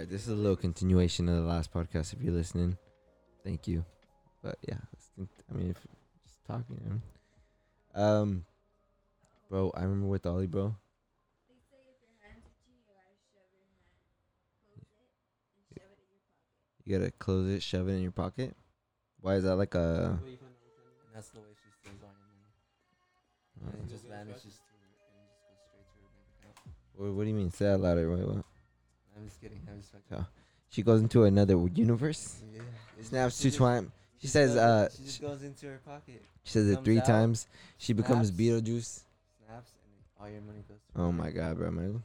right, this is a little continuation of the last podcast. If you're listening, thank you. But yeah, I mean, if just talking. Um, bro, I remember with Ollie, bro. You gotta close it, shove it in your pocket. Why is that like a? That's the way she steals all your money. uh, And it just vanishes through and just goes straight to her what, what do you mean? Say that louder. Wait, what? I'm just kidding. I'm just fucking. Yeah. She goes into another universe. Yeah. Snaps She two times. She just says, goes- uh, She just goes into her pocket, She says it three out, times. She becomes. Beetlejuice. snaps, and all your money goes. To Oh my god, bro, man.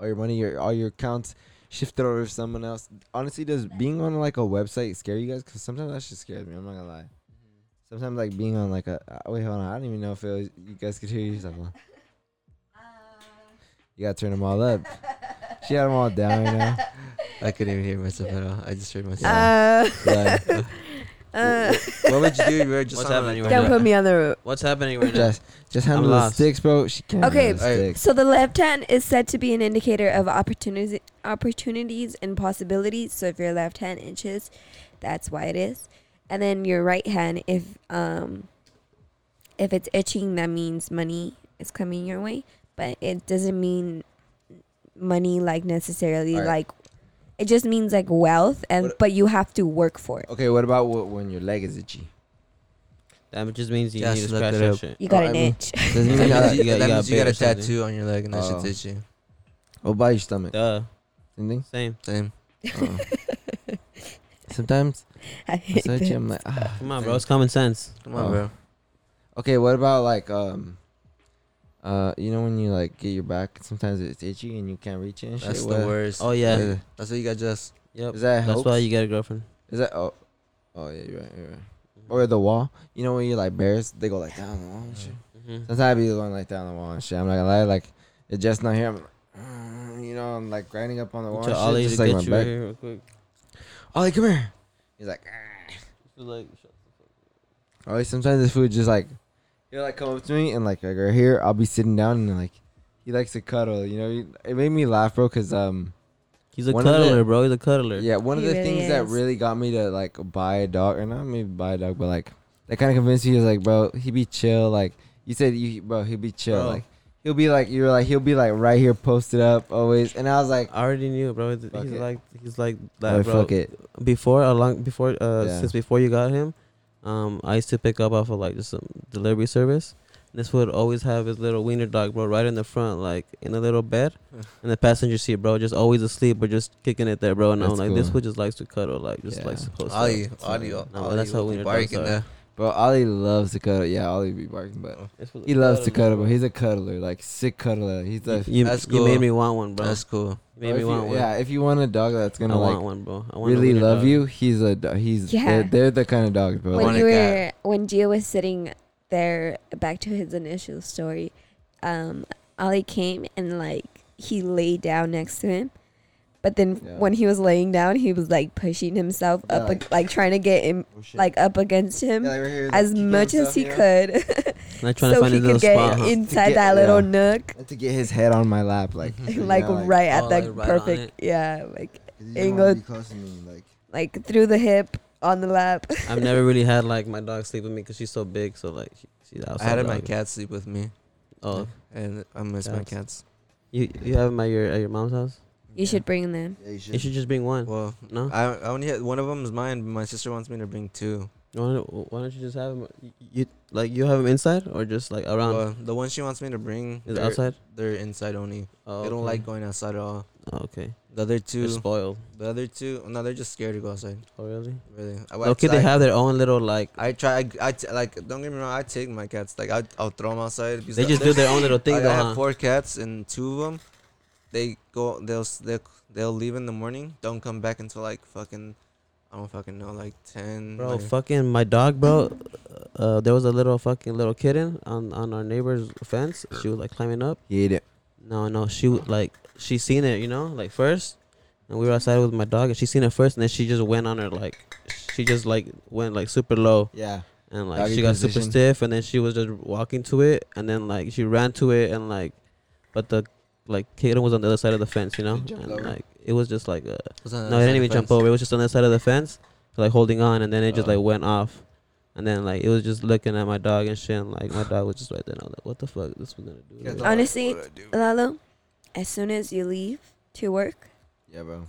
All your money, your all your accounts shifted over to someone else. Honestly, does being on like a website scare you guys? Cause sometimes that shit scares me. I'm not gonna lie. Mhm. Sometimes like being on like a uh, wait, hold on. I don't even know if it was, you guys could hear yourself. Huh? You gotta turn them all up. She had them all down right now. I couldn't even hear myself at all. I just heard myself. Uh, uh, what would you do? You were just What's on, happening like, right don't put me on the road. What's happening right now? Just just handle the lost. sticks, bro. She can't. Okay, handle the Alright. sticks. So the left hand is said to be an indicator of opportunities, opportunities and possibilities. So if your left hand itches, that's why it is. And then your right hand, if um, if it's itching, that means money is coming your way. But it doesn't mean money like necessarily Alright. like. It just means like wealth, and What- but you have to work for it. Okay, what about wh- when your leg is itchy? That just means you Just need to look scratch it that up. shit. You got Oh, I an mean- itch. Doesn't That mean means you gotta- you got- that you means you bit got or a something. tattoo on your leg and that Oh. shit's itchy. What about your stomach? Duh. Same. Same. Same. Oh. Sometimes I I hate search, this. I'm like, ah. Come on, bro. It's common sense. Come on, Oh. bro. Okay, what about like um, uh, you know when you like get your back, sometimes it's itchy and you can't reach it. And That's shit? the What- worst. Oh yeah. what- That's what you got just. Yep. Is that That's helps? why you get a girlfriend. Is that oh, oh yeah, you're right, you're right. Or the wall. You know when you like bears, they go like down the wall and shit. Mm-hmm. Sometimes I be going like down the wall and shit. I'm not gonna lie, like it's just not here. I'm, like, "Mm," you know, I'm like grinding up on the wall. Tell Ollie to just like get my you back. here real quick. Ollie, come here. He's like, "Ah." Like, Ollie. Sometimes this food just like, he'll like come up to me and like, like right here, I'll be sitting down and like, he likes to cuddle. You know, he, it made me laugh, bro, cause um. he's a One of the- cuddler, bro. He's a cuddler. Yeah, one of He the really things that really got me to like buy a dog, or not maybe buy a dog, but like that kind of convinced me. He was like, bro, he be chill. Like you said, you bro, he be chill. Bro. Like he'll be like you're like he'll be like right here posted up always. And I was like, I already knew, bro. He's it. like, he's like that, Alright, bro. fuck it. Before, a long before, uh, Yeah. since before you got him, um, I used to pick up off of like just some delivery service. This would always have his little wiener dog, bro, right in the front, like in a little bed, in the passenger seat, bro, just always asleep or just kicking it there, bro. And I'm That's like, this cool. foot just likes to cuddle, like just Yeah. likes to post. Ollie, up. Ollie, No, Ollie that's how wiener barking dogs are. there. bro, Ollie loves to cuddle. Yeah, Ollie be barking, but a he loves to cuddle. But he's a cuddler, like sick cuddler. He's the You, That's you made me want one, bro. That's cool. You made if me you- want one. Yeah, if you want a dog that's gonna want like one, bro. I want a really love dog. you, he's a do- he's Yeah. they're, they're the kind of dogs, bro. When you were cat. when Gia was sitting there back to his initial story, um, Ollie came and like he laid down next to him. But then Yeah. when he was laying down, he was like pushing himself Yeah, up, like- like trying to get him Oh, like up against him Yeah, like right here, as much as he you know? could, Like trying to so find he his could get spot. huh? inside get- that little yeah. nook, to get his head on my lap, like like know, right at oh, the like, right perfect, yeah, like you ain't don't wanna go- be close to me, like like through the hip on the lap. I've never really had like my dog sleep with me because she's so big. So like she, she's I outside. had my dog. cat sleep with me, Oh, and I miss my Cats. cats. you you have them at your at your mom's house? You should bring them. yeah, you should. You should just bring one. Well, No, I, I only had one of them is mine. But my sister wants me to bring two. why don't, why don't you just have them? You, you like you have them inside or just like around? Well, the one she wants me to bring, Is they're, outside? they're inside only. Oh, They don't okay. like going outside at all. Oh, okay, The other they're two, spoiled. the other two, no, they're just scared to go outside. Oh really? Really. I, Okay, I, they have their own little like. I try. I, I t- like. Don't get me wrong. I take my cats. Like I, I'll throw them outside. They just do their own little thing I, though, I have huh? four cats and two of them. They go. They'll they'll they'll leave in the morning. Don't come back until like fucking. I don't fucking know. Like ten. Bro, like- fucking my dog, bro. Uh, there was a little fucking little kitten on on our neighbor's fence. She was like climbing up. He ate it. No, no, she w- like she seen it, you know, like first, and we were outside with my dog, and she seen it first, and then she just went on her like, she just like went like super low, Yeah. and like Doggy she got super stiff, and then she was just walking to it, and then like she ran to it, and like, but the like kitten was on the other side of the fence, you know, and over. like it was just like a Was no, other it didn't even jump over. It was just on the side of the fence, like holding on, and then it just Oh. like went off, and then like it was just looking at my dog and shit. And, like my dog was just right there. And I was like, "What the fuck? This was gonna do?" Yeah, it." dog, Honestly, what'd I do? Lalo, as soon as you leave to work, Yeah, bro.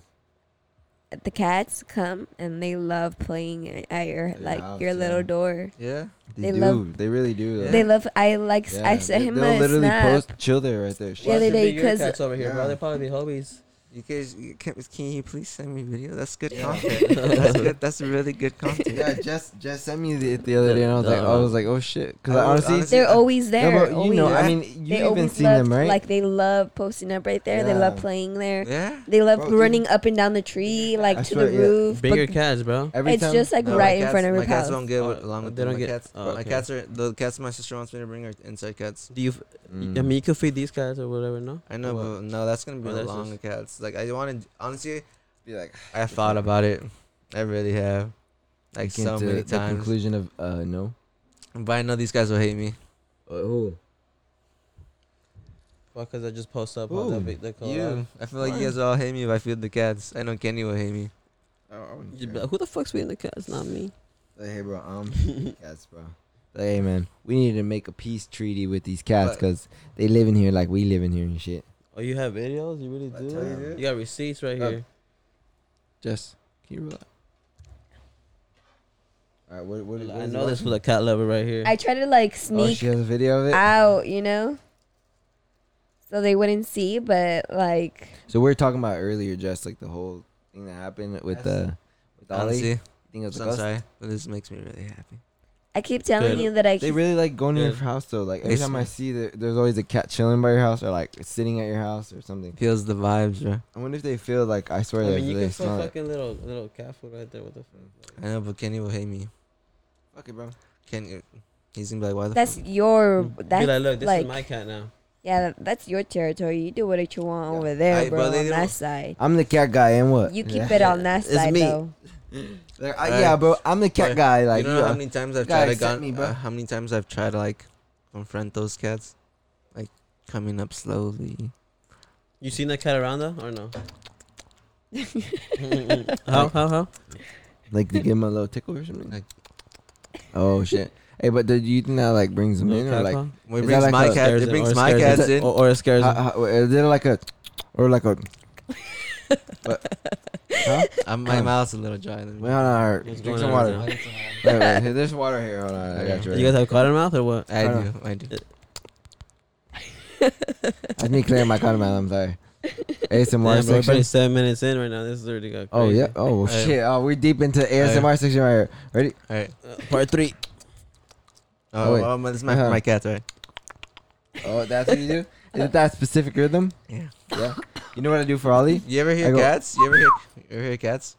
The cats come and they love playing at your At like house, your little yeah. door. Yeah. They, They do. love- they really do. Yeah. They love. I like. s I Yeah, sent they- him they'll a literally snap. post chill there right there. The Shit. other day, Bigger 'cause- cats over here, bro. Yeah. They probably be hobies. You guys, you can, can you please send me video? That's good Yeah. content. That's good. That's really good content. Yeah, Jess, Jess sent me the, the other day, and I was The- like, I was like, oh shit, because honestly, honestly- They're always yeah, there. but you always. know, I mean, you they even always seen love, them, right? Like they love posting up right there. They love playing there. Yeah. They love Bro, dude. running up and down the tree, like I to swear, the yeah. roof. Bigger but cats, bro. Every it's time, just like No, right my in front of my cats house. don't get Oh, along with they don't my get- cats. oh, My cats are the cats my sister wants me to bring are inside cats. Do you? F- Mm. I mean, you could feed these cats or whatever. No. I know, but no, that's gonna be Oh, a that's long just- cats. Like I wanted, honestly, be like, I thought about it. I really have, like came so to many the conclusion of uh no. But I know these guys will hate me. Oh, Well, because I just post up all Ooh, the big. You, I feel like Why? you guys will all hate me if I feed the cats. I know Kenny will hate me. You'd be like, Who the fuck's feeding the cats? Not me. Like, hey, bro, um, cats, bro. Like, hey, man, we need to make a peace treaty with these cats because they live in here like we live in here and shit. Oh, you have videos? You really do? you. You got receipts right Uh, here. Just, can you relax? All right, what, what, I know this was a cat lover right here. I try to like Oh, sneak she has a video of it. out, you know, so they wouldn't see. But like, So we were talking about earlier, just like the whole thing that happened with the with Ollie. Honestly, You think it was a I'm sorry, but this makes me really happy. I keep telling Good. you that I. They Keep, really like going to your Good. house though. Like every They time I see that, there's always a cat chilling by your house or like sitting at your house or something. Feels the vibes, bro. I wonder if they feel like I swear I that mean, you they can smell put it. fucking little little cat food right there. What the fuck? I know, but Kenny will hate me. Fuck it, bro. Kenny, he's gonna be like, why the that's fuck? your. Be That's like, look, this like, is my cat now. yeah, that's your territory. You do what you want Yeah. over there, I- bro. but they On don't- that side, I'm the cat guy, and what? you keep yeah. it on that It's side me. though. Like, I, yeah, bro. I'm the cat Right. guy. Like, you know yeah. how many times I've Guy, tried to accept gon- me, bro. uh, how many times I've tried to like confront those cats, like coming up slowly. You seen that cat around though, or no? how how how? like to give him a little tickle or something. Like- oh shit. Hey, but do you think that like brings them in or like cat When brings like my a- cat, scares it brings or my scares cats him, in. or, or it scares how, him. how, is it like a or like a? Huh? I'm, my Huh. mouth's a little dry. Let me- Wait, hold on, alright. What's Drink going some on water. right Wait, wait, here, there's water here. Hold on, I got you. Right You guys have cotton mouth or what? I Hold do, I do. I need to clear my cotton mouth. I'm sorry. ASMR Damn, bro, we're section. already seven minutes in right now. This is already got Oh crazy. yeah. Oh Hey. shit. Oh, we're deep into ASMR section right here. Ready? All right. Uh, part three. Oh, Oh, wait. oh, this is my Uh-huh. my cat, right? Oh, that's what you do. Is it that specific rhythm? Yeah. Yeah. You know what I do for Ollie? You ever I hear go- cats? You ever hear? You ever hear cats?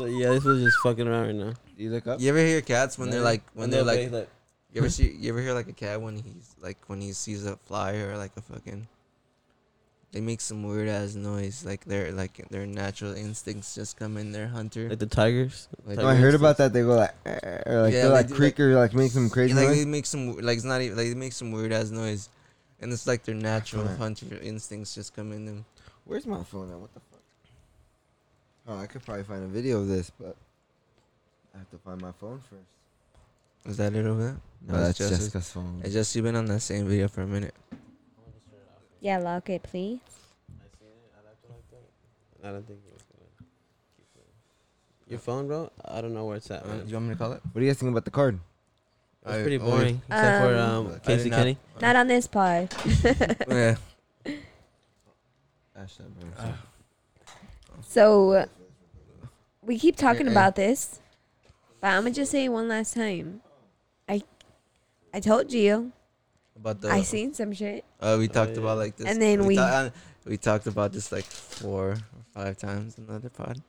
Yeah, this was just fucking around right now. Do you look up? You ever hear cats when they're like when they're they'll like be you ever see you ever hear like a cat when he's like when he sees a fly or like a fucking they make some weird ass noise like their like their natural instincts just come in their hunter like the tigers. Like, No, I heard about that. They go like, or like Yeah, they they like do, creak or like make some crazy like noise. they make some like it's not even like they make some weird ass noise and it's like their natural Alright. hunter instincts just come in them Where's my phone at? What the fuck? Oh, I could probably find a video of this, but I have to find my phone first. is that it over there No, Oh, that's Jessica's. Jessica's phone. I just you've been on that same video for a minute Yeah, lock it, please. I don't think it was gonna keep it. Your phone, bro? I don't know where it's at. Uh, Man. you want me to call it What do you guys think about the card? It's I- pretty oh, boring, except for Um, um, I did Casey not- Kenny. Not on this pod. yeah Ash that, bro. Ah. So uh, we keep talking about this, but I'm gonna just say it one last time. I I told you about the I seen some shit. Uh, we Oh, talked yeah. about like this, And then we- ta- uh, we talked about this like four or five times in another pod.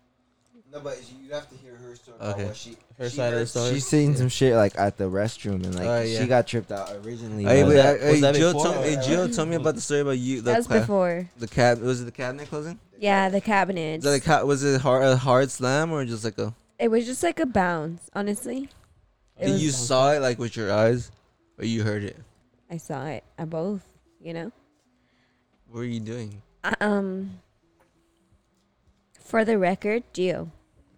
No, but you have to hear her story. about Okay. what she, Her side of the story. She's seen some shit like at the restroom and like Oh, yeah. she got tripped out originally. Hey, by- wait, that- hey, was that Jill, before told, hey, Jill, tell me about the story about you. The That was ca- before. The cat was it the cabinet closing? Yeah, the cabinet. Is that a cat? Was it hard, a hard slam or just like a? It was just like a bounce, honestly. It Did was- you saw it like with your eyes, or you heard it? I saw it. I both, you know. What were you doing? I- Um, For the record, Gio.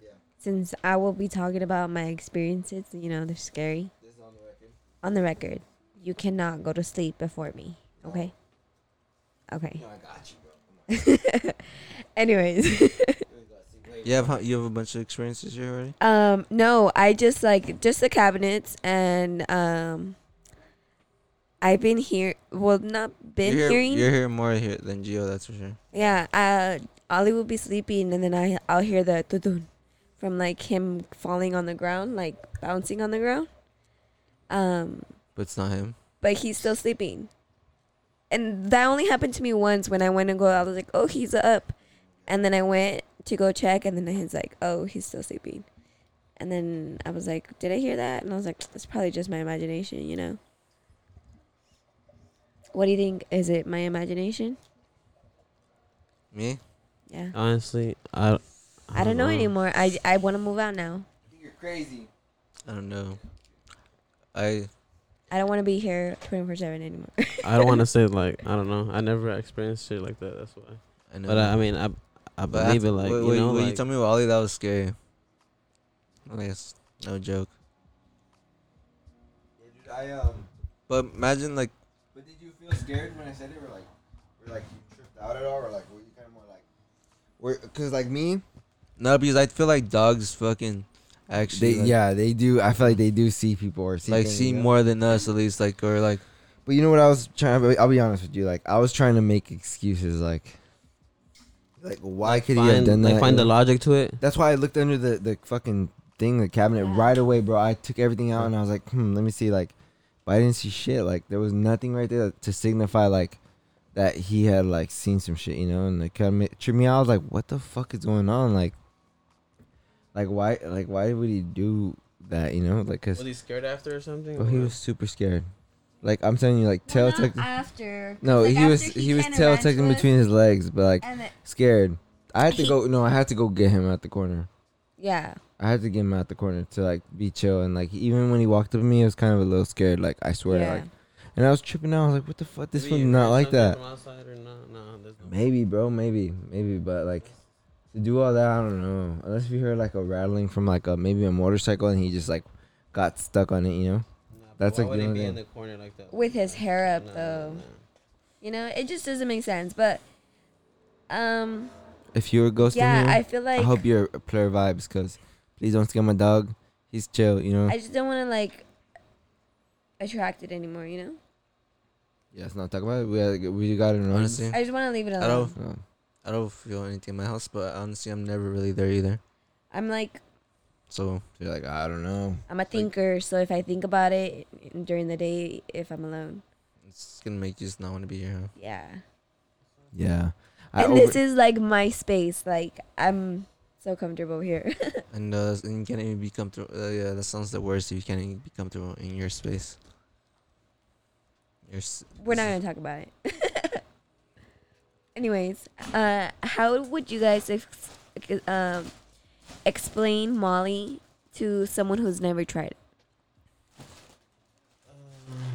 Yeah. Since I will be talking about my experiences, you know, they're scary. This is on the record. On the record, you cannot go to sleep before me. Okay. Okay. No, I got you, bro. Anyways. You have you have a bunch of experiences here already. Um, no, I just like just the cabinets and um I've been here well not been you're, hearing you're here more here than Gio, that's for sure. yeah, uh Ollie will be sleeping and then I I'll hear the tudun from like him falling on the ground, like bouncing on the ground. Um But it's not him. but he's still sleeping. And that only happened to me once when I went and go I was like, "Oh, he's up." And then I went to go check and then he's like, "Oh, he's still sleeping." And then I was like, "Did I hear that?" And I was like, "It's probably just my imagination, you know." What do you think? Is it my imagination? Me? Yeah. Honestly, I. I don't know anymore. I I want to move out now. I think you're crazy. I don't know. I I don't want to be here 24/7 anymore. I don't want to say like I don't know. I never experienced shit like that. That's why. I know. But I, I mean, I I But believe after- it. Like wait, you wait, know, wait, like you told me about Ollie that was scary. Like it's no joke. Yeah, dude, I um. But imagine like But did you feel scared when I said it, or like, or like you tripped out at all, or like were you kind of more like, were cause like me, no because I feel like dogs fucking actually they like, yeah they do. I feel like they do see people or see like see you know? more than us at least like or like But you know what I was trying? I'll be honest with you. Like I was trying to make excuses. Like, like why could he have find done that? like find the know? logic to it. That's why I looked under the the fucking thing, the cabinet right away, bro. I took everything out and I was like, hmm, let me see. Like, but I didn't see shit. Like there was nothing right there to signify like that he had like seen some shit, you know. And the cabinet tripped me out. I was like, what the fuck is going on? Like, like why? Like why would he do that? You know, like cause was he scared after or something? bro, he was super scared. Like I'm telling you, like tail tucked. after. No, he was he, was tail tucking between his legs, but like And then, scared. I had to He- go. No, I had to go get him out the corner. yeah. I had to get him out the corner to like be chill and like even when he walked up to me, I was kind of a little scared. Like I swear, yeah. like and I was tripping out. I was like, "What the fuck? This Maybe one's not like that." From outside or not? No, no. Maybe, bro. Maybe, maybe, but like to do all that, I don't know. Unless we heard like a rattling from like a maybe a motorcycle and he just like got stuck on it, you know? Nah, That's why like would the he only be in thing. the corner like that? With his hair up Nah, though. nah. You know, it just doesn't make sense. But um If you were ghosting yeah, me, I feel like I hope you're a player vibes because please don't scare my dog. He's chill, you know. I just don't want to like attract it anymore, you know? yeah, let's not talk about it. We got, we got it honestly I just want to leave it alone. I don't Oh. I don't feel anything in my house, but honestly I'm never really there either. I'm like So You're like, I don't know. I'm a thinker, so if I think about it during the day if I'm alone. it's gonna make you just not want to be here. Huh? Yeah. Yeah. I and over- this is like my space. Like I'm so comfortable here. And, uh, and you can't even be comfortable. Uh, yeah, that sounds the worst. You can't even be comfortable in your space. Your s- We're not gonna talk about it. Anyways, uh, how would you guys ex- um, explain Molly to someone who's never tried it?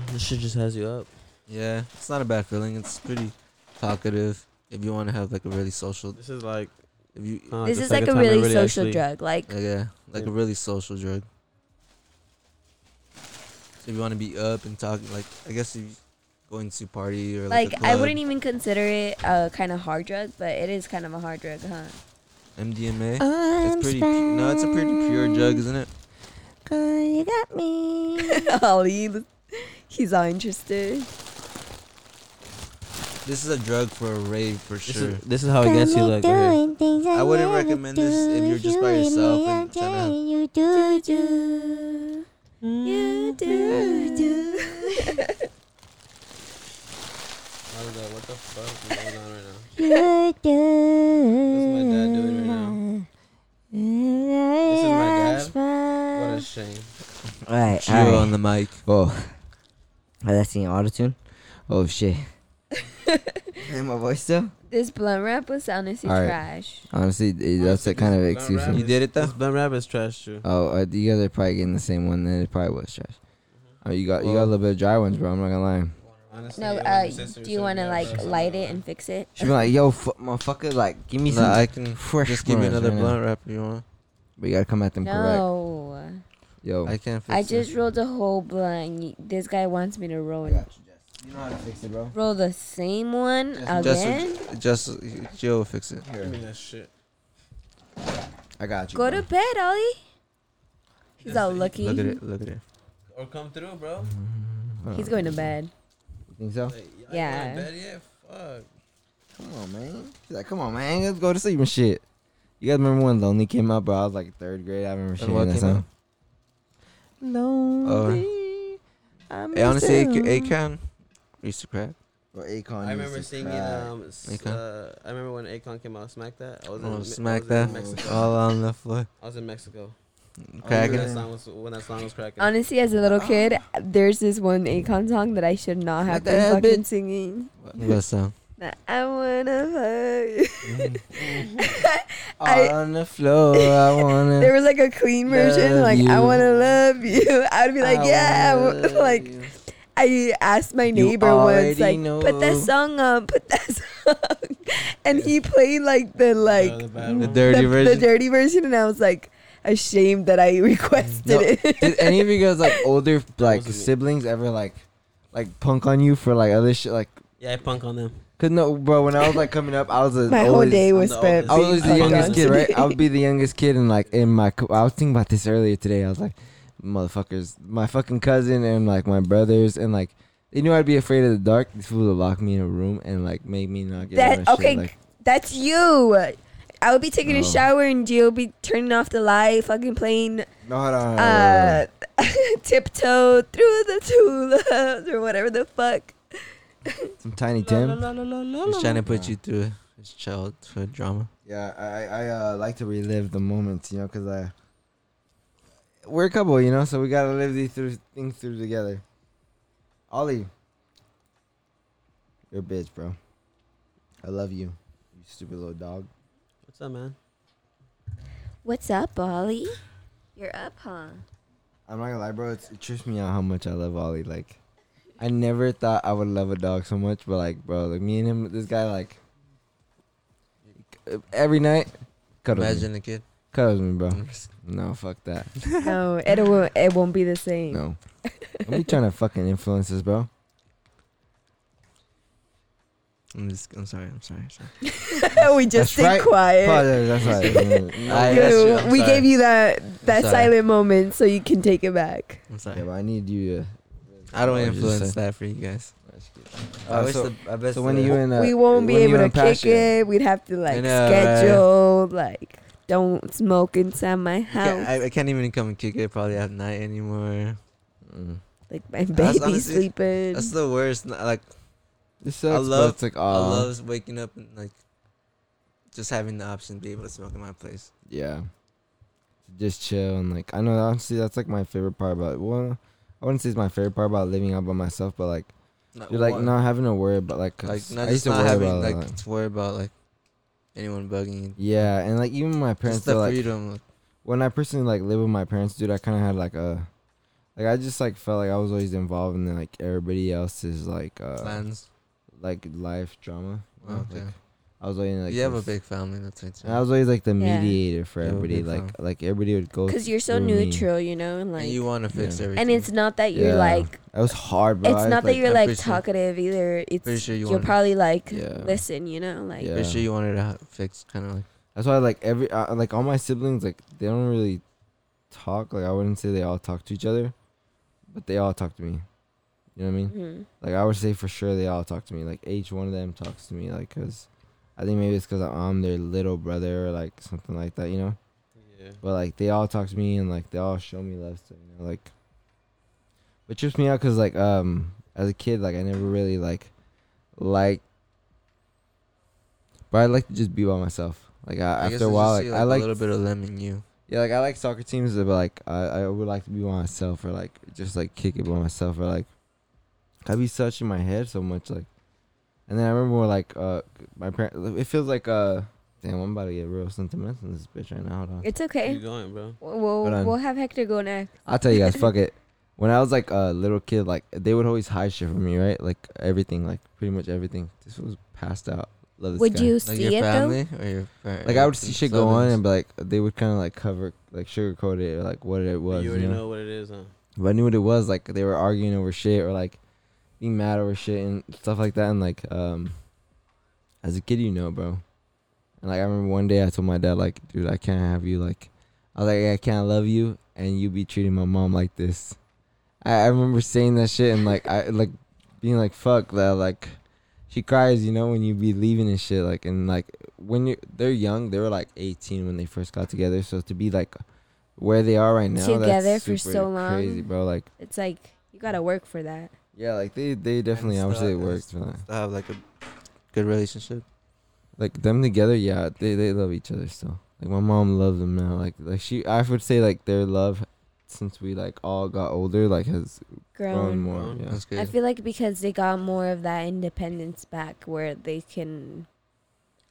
This shit just has you up. Yeah, it's not a bad feeling. It's pretty talkative. If you want to have like a really social, This is like. If you kinda this is like a second time I really, social actually- drug. Like, yeah, like a really social drug. So if you want to be up and talk, like I guess if you going to party or like, like a I club, wouldn't even consider it a kind of hard drug, but it is kind of a hard drug, huh? MDMA. Oh, It's pretty. pu- No, it's a pretty pure drug, isn't it? Girl, you got me. Oh, Ollie, he's all interested. This is a drug for a rave for This sure. is, this is how it gets you like right here. I wouldn't recommend this if you're just by yourself and trying to. You do, do. You do, do. I was like, what the fuck is going on right now? You do. This is my dad doing right now. This is my dad. What a shame. Alright, Gio on the mic. Oh. Oh, that's the auto tune? Oh, shit. Hear my voice still? This blunt wrap was honestly Alright. trash. Honestly, it- that's a kind of excuse. You did it though. This bum rap is trash too. Oh, uh, you guys are probably getting the same one. Then it probably was trash. Oh, you got you got a little bit of dry ones, bro. I'm not gonna lie. Honestly, No, when uh, your sister do you said want to that, like bro, light it and fix it? She be like, "Yo, fu- motherfucker, like, give me Nah, some." I can fresh just give me blunts another right now. blunt wrap if you want. But you gotta come at them correct. No, Yo, I can't fix I it. just rolled a whole blunt. y- This guy wants me to roll I and got you, know how to fix it, bro. roll the same one Just- again. Just Joe will fix it. Give me that shit. I got you. Go bro. to bed, Ollie. He's all lucky. Look at it. Look at it. Or come through, bro. Hold He's going to bed. You think so? Like, y'all Yeah. going to bed yet? Fuck. Come on, man. She's like, come on, man. Let's go to sleep and shit. You guys remember when Lonely came out, bro? I was like third grade. I remember And what singing that came song. Lonely. I Hey, honestly, miss you. Akon used to crack. Or Akon. I remember to singing. cry. Um, Akon? uh, I remember when Akon came out, "Smack That." I was Oh, in, smack I was that In Mexico. all on the floor. I was in Mexico. I remember Cracking that song was when that song was cracking. Honestly, as a little kid, there's this one Akon song that I should not have Like been that, fucking singing. What song? That I wanna hug. All on the floor. I wanna. There was like a clean version, Love like I wanna love you. I'd be like, I yeah, I wanna wa- love like you. I asked my You neighbor once, already like, put that song on, put that song, and he played like the like the The dirty the, version. the dirty version, and I was like ashamed that I requested No, it. Did any of you guys like older like siblings ever like like punk on you for like other shit like? Yeah, I punk on them. Cause no, bro. When I was like coming up, I was a, my whole day was spent. I was always the youngest kid, right? I would be the youngest kid, and like in my, co- I was thinking about this earlier today. I was like, motherfuckers, my fucking cousin and like my brothers, and like they knew I'd be afraid of the dark. These fools would lock me in a room and like make me not get That- out of shit. okay, Like, That's you. I would be taking a Oh. shower and you'll be turning off the light, fucking playing no, hold on. uh, tiptoe through the tulips or whatever the fuck. some Tiny Tim. He's trying to put you through his childhood drama. Yeah, I I, I uh, like to relive the moments, you know, cause I we're a couple, you know, so we gotta live these through things through together. Ollie, you're a bitch, bro. I love you, you stupid little dog. What's up, man? What's up, Ollie? You're up, huh? I'm not gonna lie, bro. It's, it trips me out how much I love Ollie. Like, I never thought I would love a dog so much, but like, bro, like me and him, this guy, like, every night, cuddles me, Imagine a kid. cuddles me, bro. No, fuck that. no, it won't. It won't be the same. No, don't be trying to fucking influence us, bro. I'm just. I'm sorry. I'm sorry. sorry. we just That's stayed right. quiet. Apologize, that's right. I- that's we sorry. gave you that that silent moment so you can take it back. I'm sorry. yeah, but I need you to. I don't Oh, influence that for you guys. I Uh, wish so, the, I bet so when the- you in? Uh, we won't be able to kick Passion? it. We'd have to like know, right? schedule like don't smoke inside my house. I, I can't even come and kick it probably at night anymore. Mm. like my That's baby honestly- sleeping. That's the worst. Like This sucks, but love- it's like, I love waking up and like just having the option to be able to smoke in my place. Yeah. Just chill and like I know honestly that's like my favorite part about well I wouldn't say it's my favorite part about living out by myself, but like Not you're like one- not having to worry about like 'cause like not I used just to not worry having about like like, to worry about like anyone bugging you. yeah, and like even my parents Just the like freedom. When I personally like live with my parents, dude, I kind of had like a like I just like felt like I was always involved in like everybody else's like uh plans. like life drama. know, Okay. Like, I was always like you have a this- big family. That's it. and I was always like the Yeah. mediator for You have a everybody. big Like fam- like everybody would go Because you're so through me. neutral, you know, and like, and you want to fix Yeah. everything. and it's not that you're Yeah. like, It was hard, bro. it's I, not that like, you're I'm like pretty sure- talkative either. It's pretty sure you you'll want. probably like Yeah. listen, you know, like Yeah. Pretty sure you wanted to ha- fix kind of like. That's why like every uh, like all my siblings like they don't really talk. Like I wouldn't say they all talk to each other, but they all talk to me. You know what I mean? mhm. Like I would say for sure they all talk to me. Like each one of them talks to me. Like cause I think maybe it's cause I'm their little brother or like something like that. You know. Yeah. But like they all talk to me and like they all show me love. So, you know, like. What trips me out cause like um as a kid like I never really like like. But I like to just be by myself. Like I, I after a while, like see, I like a little bit of them in you. yeah, like I like soccer teams, but like I, I would like to be by myself or like just like kick it by myself or like I'd be such in my head so much like, and then I remember when, like uh my parents. It feels like uh damn I'm about to get real sentimental in this bitch right now. Hold on. it's Keep okay. going, bro. We'll Hold on. we'll have Hector go next. I'll tell you guys. fuck it. when I was like a little kid, like they would always hide shit from me, right? Like everything, like pretty much everything. This was passed out. Love this Would guy. you Like see your it though? family or your parents? Like I would see shit go on and be like, they would kind of like cover, like sugarcoat it, or like what it was. you You already know? know what it is, huh? But I knew what it was. Like they were arguing over shit or like being mad over shit and stuff like that. And like um, as a kid, you know, bro. And like I remember one day I told my dad like, dude, I can't have you like, I was like, I can't love you and you be treating my mom like this. I, I remember saying that shit and like I like being like, fuck that. Like she cries, you know, when you be leaving and shit. Like and like when you they're young, they were like 18 when they first got together. So to be like where they are right now, Together that's for so long. crazy, bro. Like It's like you gotta work for that. Yeah, like they they definitely And obviously stuff, worked and for that. To have like a good relationship. Like them together, yeah, they they love each other still. Like my mom loves them now. Like like she, I would say like their love since we like all got older, like has grown Grown. more. Grown. Yeah, That's good. I feel like because they got more of that independence back, where they can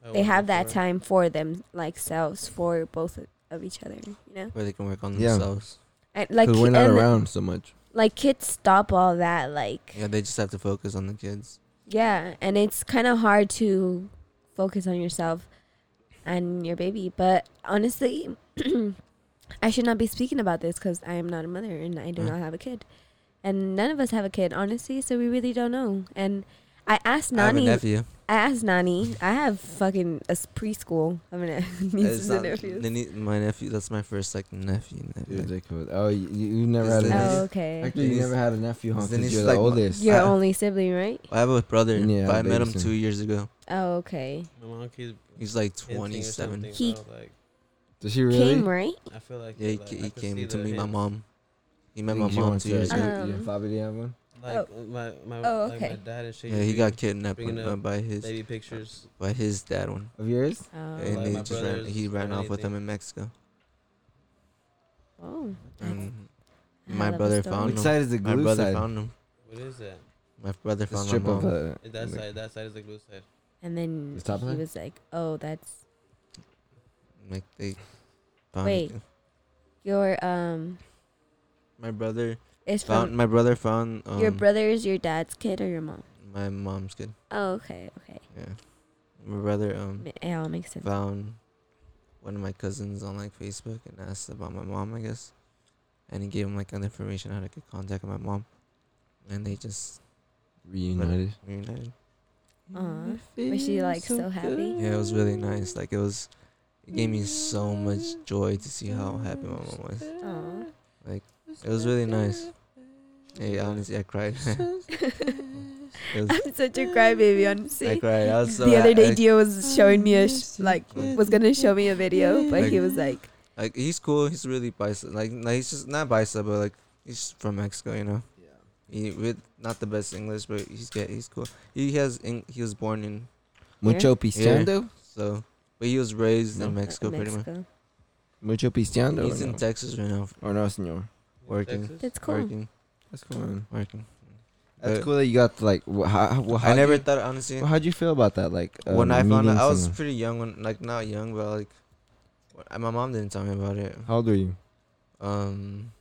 I they have that time for them, like selves for both of- of each other. You know, Where they can work on Yeah. themselves. and like we're not and, around so much. Like kids stop all that. Like Yeah, they just have to focus on the kids. Yeah, and it's kind of hard to focus on yourself and your baby. But honestly, I should not be speaking about this because I am not a mother and I do Yeah. not have a kid. And none of us have a kid, honestly, so we really don't know. And I asked I have a Nani, nephew. I asked Nani, I have fucking a preschool. I mean, It's nieces and nephews. the nie- my nephew. That's my first like nephew. nephew. Dude, they could- Oh, you, you never had a nephew. Oh, okay. Actually, you never had a nephew, huh? then 'Cause he's you're like the oldest. Your I- only sibling, right? I have a brother, Yeah, but I met him two years ago. Oh, okay. My mom He's like 27. He- bro, like, Does she really? Came, right? I feel like Yeah, he, like, he came to meet my mom. He met my mom two years ago. Um, your father didn't have one? Like my my Oh, like okay. my dad and shit. Yeah, he got kidnapped bringing by his baby pictures. by his dad one, Of yours? Oh, and Like they my just ran. He ran or off with anything. him in Mexico. oh. And I my brother story. found Which him. side is the My brother side? found him. What is that? My brother The found my strip of mom. uh, That side. That side is the glue side. And then The top he line? was like, "Oh, that's Like they found Wait. your um My brother is found. from My brother found. Um, your brother is your dad's kid or your mom? My mom's kid. Oh, okay, okay. Yeah. My brother um Ma- It all makes sense. found one of my cousins on like Facebook and asked about my mom, I guess. And he gave him like an information how to get contact with my mom. And they just reunited. reunited. Aw. Was she like so happy? Yeah, it was really nice. Like it was it gave me so much joy to see how happy my mom was. Aw. Like it was really nice. Hey, honestly I cried. I'm such a crybaby, I honestly. cried. I was so the other day, I- Dio was showing me a sh- like was gonna show me a video, but he was like, like he's cool. He's really bicep. Like, like he's just not bicep, but like he's from Mexico, you know. He with not the best English, but he's get he's cool. He has in, he was born in Mucho pisteando? so, but he was raised No. in Mexico, pretty much. Mexico. Mucho pisteando? He's in no? Texas right now, Or no, senor? Working. Texas? That's cool. working, That's cool, man. working. That's But cool that you got like. Wh- how, wh- I how'd never you, thought honestly. well, how'd you feel about that? Like uh, when I found out, meeting I was someone? pretty young when, like not young, but like, when- my mom didn't tell me about it. How old were you? Um,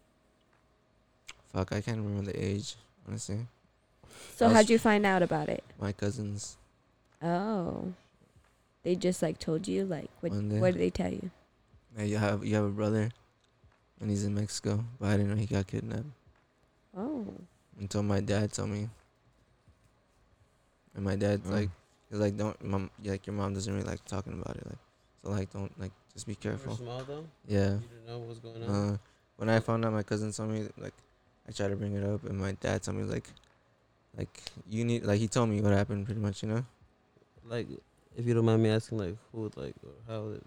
fuck, I can't remember the age. Honestly, So I was- how'd you find out about it? my cousins. Oh, they just like told you like what? One day. What did they tell you? Yeah, you have you have a brother, and he's in Mexico, but I didn't know he got kidnapped Oh, until my dad told me. And my dad's Oh. like, he's like, don't, mom, like your mom doesn't really like talking about it, like, so like don't like just be You were careful. small though. Yeah. You didn't know what was going on. Uh, when I found out my cousin told me, like, I tried to bring it up, and my dad told me like, like you need, like he told me what happened, pretty much, you know. like, if you don't mind me asking, like, who, like, or how, like,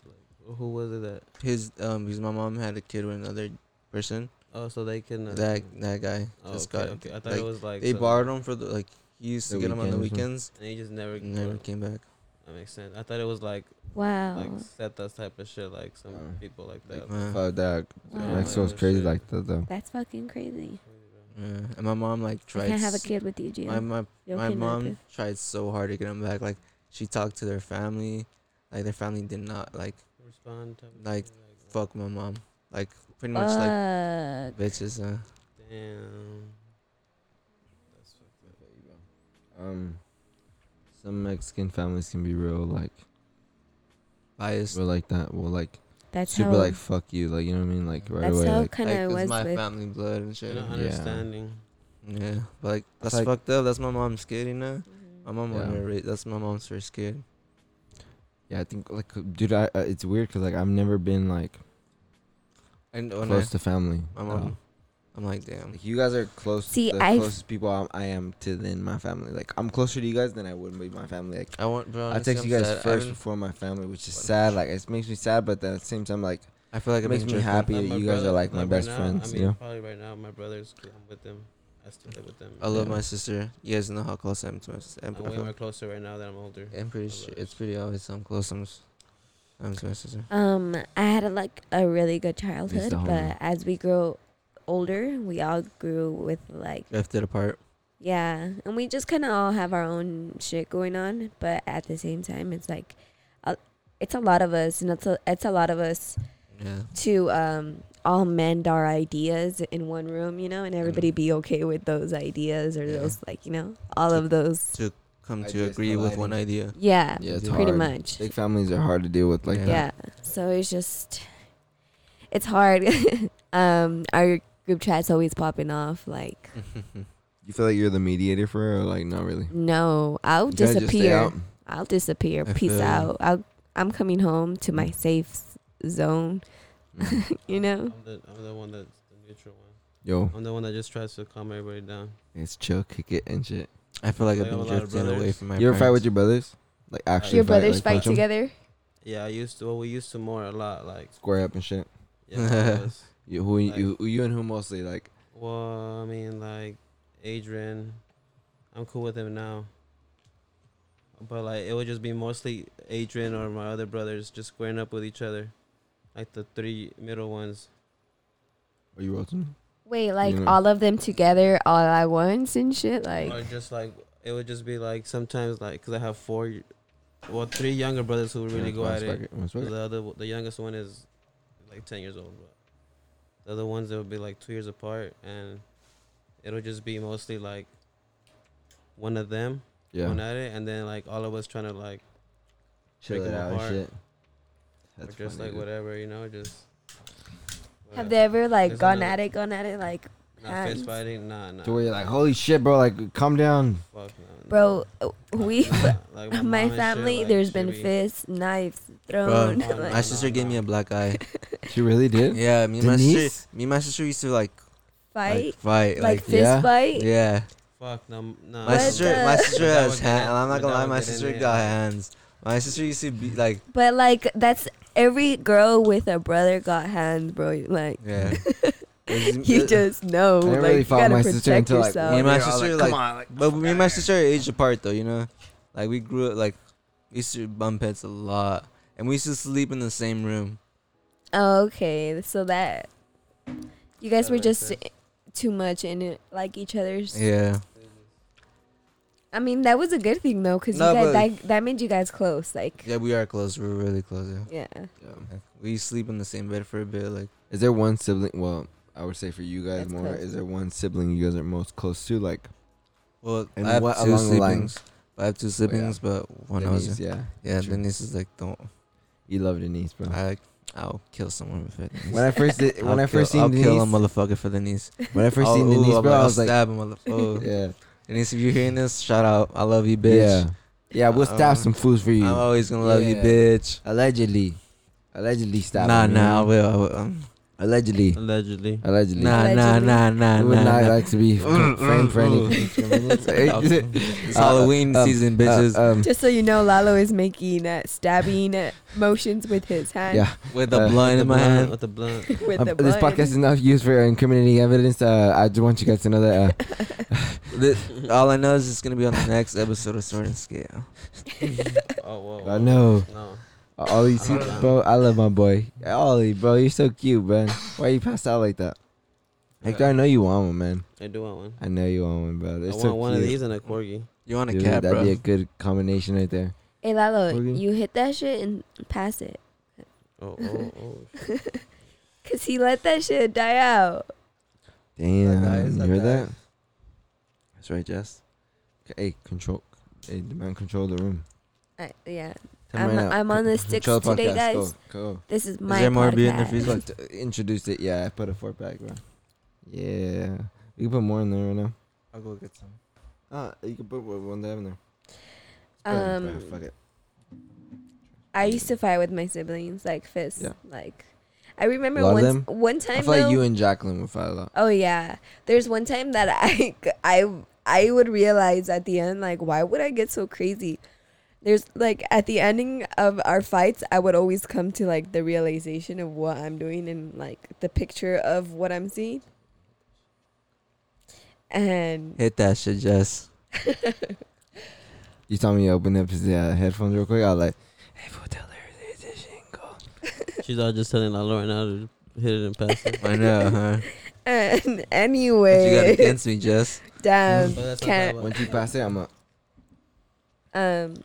or who was it that? His um, because my mom had a kid with another person. Oh, so they can. Uh, That that guy Oh, just okay, got. okay. I thought like, it was like they borrowed him for the like. He used to The get him on the weekends or something. weekends. and he just never. Never well, came back. That makes sense. I thought it was like wow. like set that type of shit, like some people like Like, that. Uh, Fuck that. Wow. Mexico's crazy shit. like that, though. That's fucking crazy. Yeah, and my mom like I tried. can't have a kid with you, Gio. My my You'll my mom you. tried so hard to get him back. Like she talked to their family, like their family did not like Respond. Type of Like, oh, fuck my mom. Like pretty much like Fuck. bitches. Uh, And Um, some Mexican families can be real like Biased. real like that. Well, like That's super how. like fuck you, like you know what I mean, like right that's away. how Like, kind like, of it's was my with. family blood and shit. not Yeah. understanding. Yeah, but like that's like- fucked up. That's my mom's kid, you know. Mhm. My mom Yeah. wanted to raise. That's my mom's first kid. yeah, I think like dude, I uh, it's weird because like I've never been like And when close I, to family. my at mom, all. I'm like, damn. Like you guys are close. See, the I've- closest people I'm, I am to than my family. Like I'm closer to you guys than I would be my family. Like I want, bro. I text you guys sad. First before my family, which is sad. Like it makes me sad, but then at the same time, like I feel like it I've makes me happy that my you guys are like my right best now, friends. I mean, you know. probably right now, my brothers. I'm with them. I still live with them. I love Yeah. my sister. You guys know how close I am to my sister. I'm, I'm way more closer right now that I'm older. I'm pretty sure it's pretty obvious I'm close. I'm, s- I'm to my sister. Um, I had a, like a really good childhood, but as we grow older, we all grew with like Drifted apart. yeah, and we just kind of all have our own shit going on. But at the same time, it's like, a, it's a lot of us, and it's a it's a lot of us Yeah. to um all mend our ideas in one room, you know, and everybody be okay with those ideas or Yeah. those like you know all of those. To come to Ideas agree with one idea. Yeah, Yeah, it's pretty hard. much. Big families are hard to deal with. Like Yeah. that. yeah so it's just it's hard um our group chat's always popping off like You feel like you're the mediator for it, or like not really? no i'll You guys just stay disappear out? i'll disappear I peace feel you. out I'll, i'm coming home to my safe s- zone Mm. you know I'm the, I'm the one that's the neutral one. Yo, I'm the one that just tries to calm everybody down. it's chill, kick it and shit. I feel like I I've been a lot drifting away from my. you ever fight parents. with your brothers? Like actually, your fight, brothers like, fight punch 'em? together Yeah, I used to. Well, we used to more a lot. Like, square up and shit. yeah, all of. You who Like- you, you and who mostly like? Well, I mean, like Adrian, I'm cool with him now. But like, it would just be mostly Adrian or my other brothers just squaring up with each other, like the three middle ones. Are you roasting? Wait like Yeah. all of them together all at once and shit like or just like it would just be like sometimes like because I have four, well, three younger brothers who really Yeah, go come at it. it, come on, spark it. The other, the youngest one is like ten years old, but the other ones they would be like two years apart, and it'll just be mostly like one of them Yeah, going at it, and then like all of us trying to like chill break it 'em out and apart. shit. or That's just funny, like dude. whatever, you know, just. Have they ever like There's gone another- at it gone at it like Not hands? fist fighting, nah, nah. To where you're like, holy shit, bro! Like, calm down. Fuck no, bro we Nah, like my, mom and shit, family like, there's she been be- fists knives Bro, thrown like, my sister gave me a black eye. She really did. yeah, me and my Denise? sister. Me and my sister used to like fight like fight like, like, fist yeah? fight yeah. Fuck no, no. My What sister, the- my sister My has would get hands. I'm not gonna dad lie, would my get in sister there. got hands. My sister used to be like, But like that's every girl with a brother got hands, bro. Like yeah. you just know, I didn't like really you follow gotta my protect sister until like yourself. Me and my one year, I was sister, "Come like- on, like, But me and my sister are age apart though, you know. Like we grew up like we used to bump heads a lot, and we used to sleep in the same room. oh, okay, so that you guys That were just sense. too much in it, like each other's. Yeah. I mean, that was a good thing though, because No, you guys but- that, that made you guys close. Like, Yeah, we are close. We're really close. Yeah. yeah, Yeah. We sleep in the same bed for a bit. Like Is there one sibling? Well, I would say for you guys That's more. close. Is there one sibling you guys are most close to? Like well, And I have what two along the line? siblings. I have two oh, siblings, but one I was Denise, yeah, yeah, true. Denise is like don't. you love Denise, bro. I I'll kill someone with it. when I first did, when I'll I first kill, I'll seen kill a motherfucker for Denise. when I first I'll- seen ooh, Denise, I'll- bro, I I'll was like, stab a motherfucker. yeah, Denise, if you're hearing this, shout out. I love you, bitch. yeah, yeah. We'll stab Um, some fools for you. I'm always gonna love you, bitch. Allegedly, allegedly stab. Nah, him, nah, I will. I will. Um, Allegedly, Allegedly. allegedly. nah, nah, Allegedly. nah, nah, He would nah. not nah. like to be framed for any inconvenience. it's Uh, Halloween um, season, bitches. Uh, um, just so you know, Lalo is making uh, stabbing uh, motions with his hand. yeah. with the uh, blunt in my blunt, hand. With the blunt. with Uh, the this podcast is not used for incriminating evidence. Uh, I just want you guys to know that. Uh, Th- All I know is it's gonna be on the next episode of Sword and Scale. Oh, whoa. I know. No. Ollie, see, bro, I love my boy. Ollie, bro, you're so cute, man. Why you passed out like that? Hector, I know you want one, man. I do want one. I know you want one, bro. They're I so want one of these and a corgi. You want a Dude, cat, that'd bro? be a good combination right there. Hey Lalo, Okay. you hit that shit and pass it, Oh, oh, oh. cause he let that shit die out. Damn, That is you that heard that? That's right, Jess. Hey, control. Hey, the man, control the room. I, yeah. Tell me I'm, right I'm on the sticks Control today, podcast. guys. Go, go. This is my there more podcast. beer in the freezer? Look, introduced it. Yeah, I put a four pack, bro. Yeah, you can put more in there right now. I'll go get some. Ah, you can put one one they have in there. Um, Alright, fuck it. I used to fight with my siblings, like fists. Yeah. Like, I remember A lot of once, one time. I feel like you and Jacqueline would fight a lot. Oh yeah. There's one time that I I I would realize at the end like why would I get so crazy? There's like at the ending of our fights I would always come to like the realization of what I'm doing and like the picture of what I'm seeing. And Hit that shit, Jess. You told me you open up his uh, headphones real quick. I was like, hey, fool, tell her this this shit ain't cool. She's all just telling Lalo right now to hit it and pass it. I know, huh? and What you got anyway, against me, Jess? damn, But that's can't Once you pass it, I'm up. Um,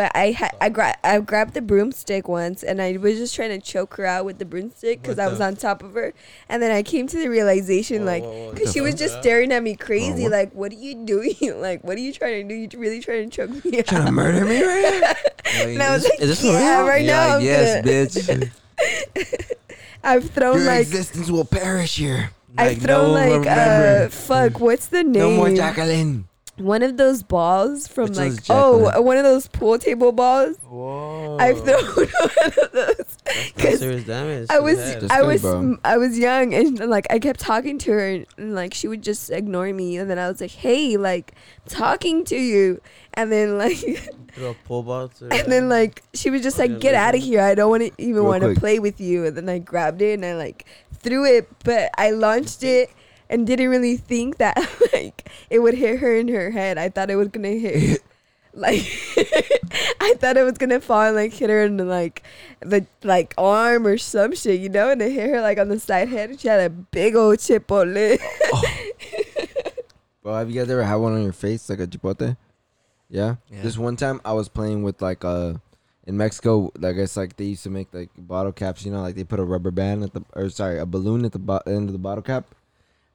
but I ha- I gra- I grabbed the broomstick once, and I was just trying to choke her out with the broomstick because I was on top of her, and then I came to the realization like. Cause she was just staring at me crazy, what? like, "What are you doing? like, what are you trying to do? You really trying to choke me Trying to murder me right now? And I was like, Is this "Yeah, real?" right now, I'm yes, gonna- bitch. I've thrown Your like, existence will perish here. I've Like, thrown no like, uh, fuck, what's the name? No more Jacqueline. One of those balls from Which like, one's oh, Jacqueline? one of those pool table balls. Whoa. I've thrown one of those. That's 'Cause serious damage. I was I was bro. I was young and like I kept talking to her and, and, like she would just ignore me and then I was like, "Hey, like talking to you." And then like Throw a pole ball to her and then like she was just like, "Get out of here. I don't want to even want to play with you." And then I grabbed it and I like threw it, but I launched it and didn't really think that like it would hit her in her head. I thought it was going to hit like I thought it was gonna fall and like hit her in the like the like arm or some shit, you know, and it hit her like on the side head. and She had a big old chip on it. Bro, have you guys ever had one on your face, like a chipotle? Yeah? Yeah. This one time I was playing with like uh in Mexico, like it's like they used to make like bottle caps, you know, like they put a rubber band at the or sorry, a balloon at the bo- end of the bottle cap,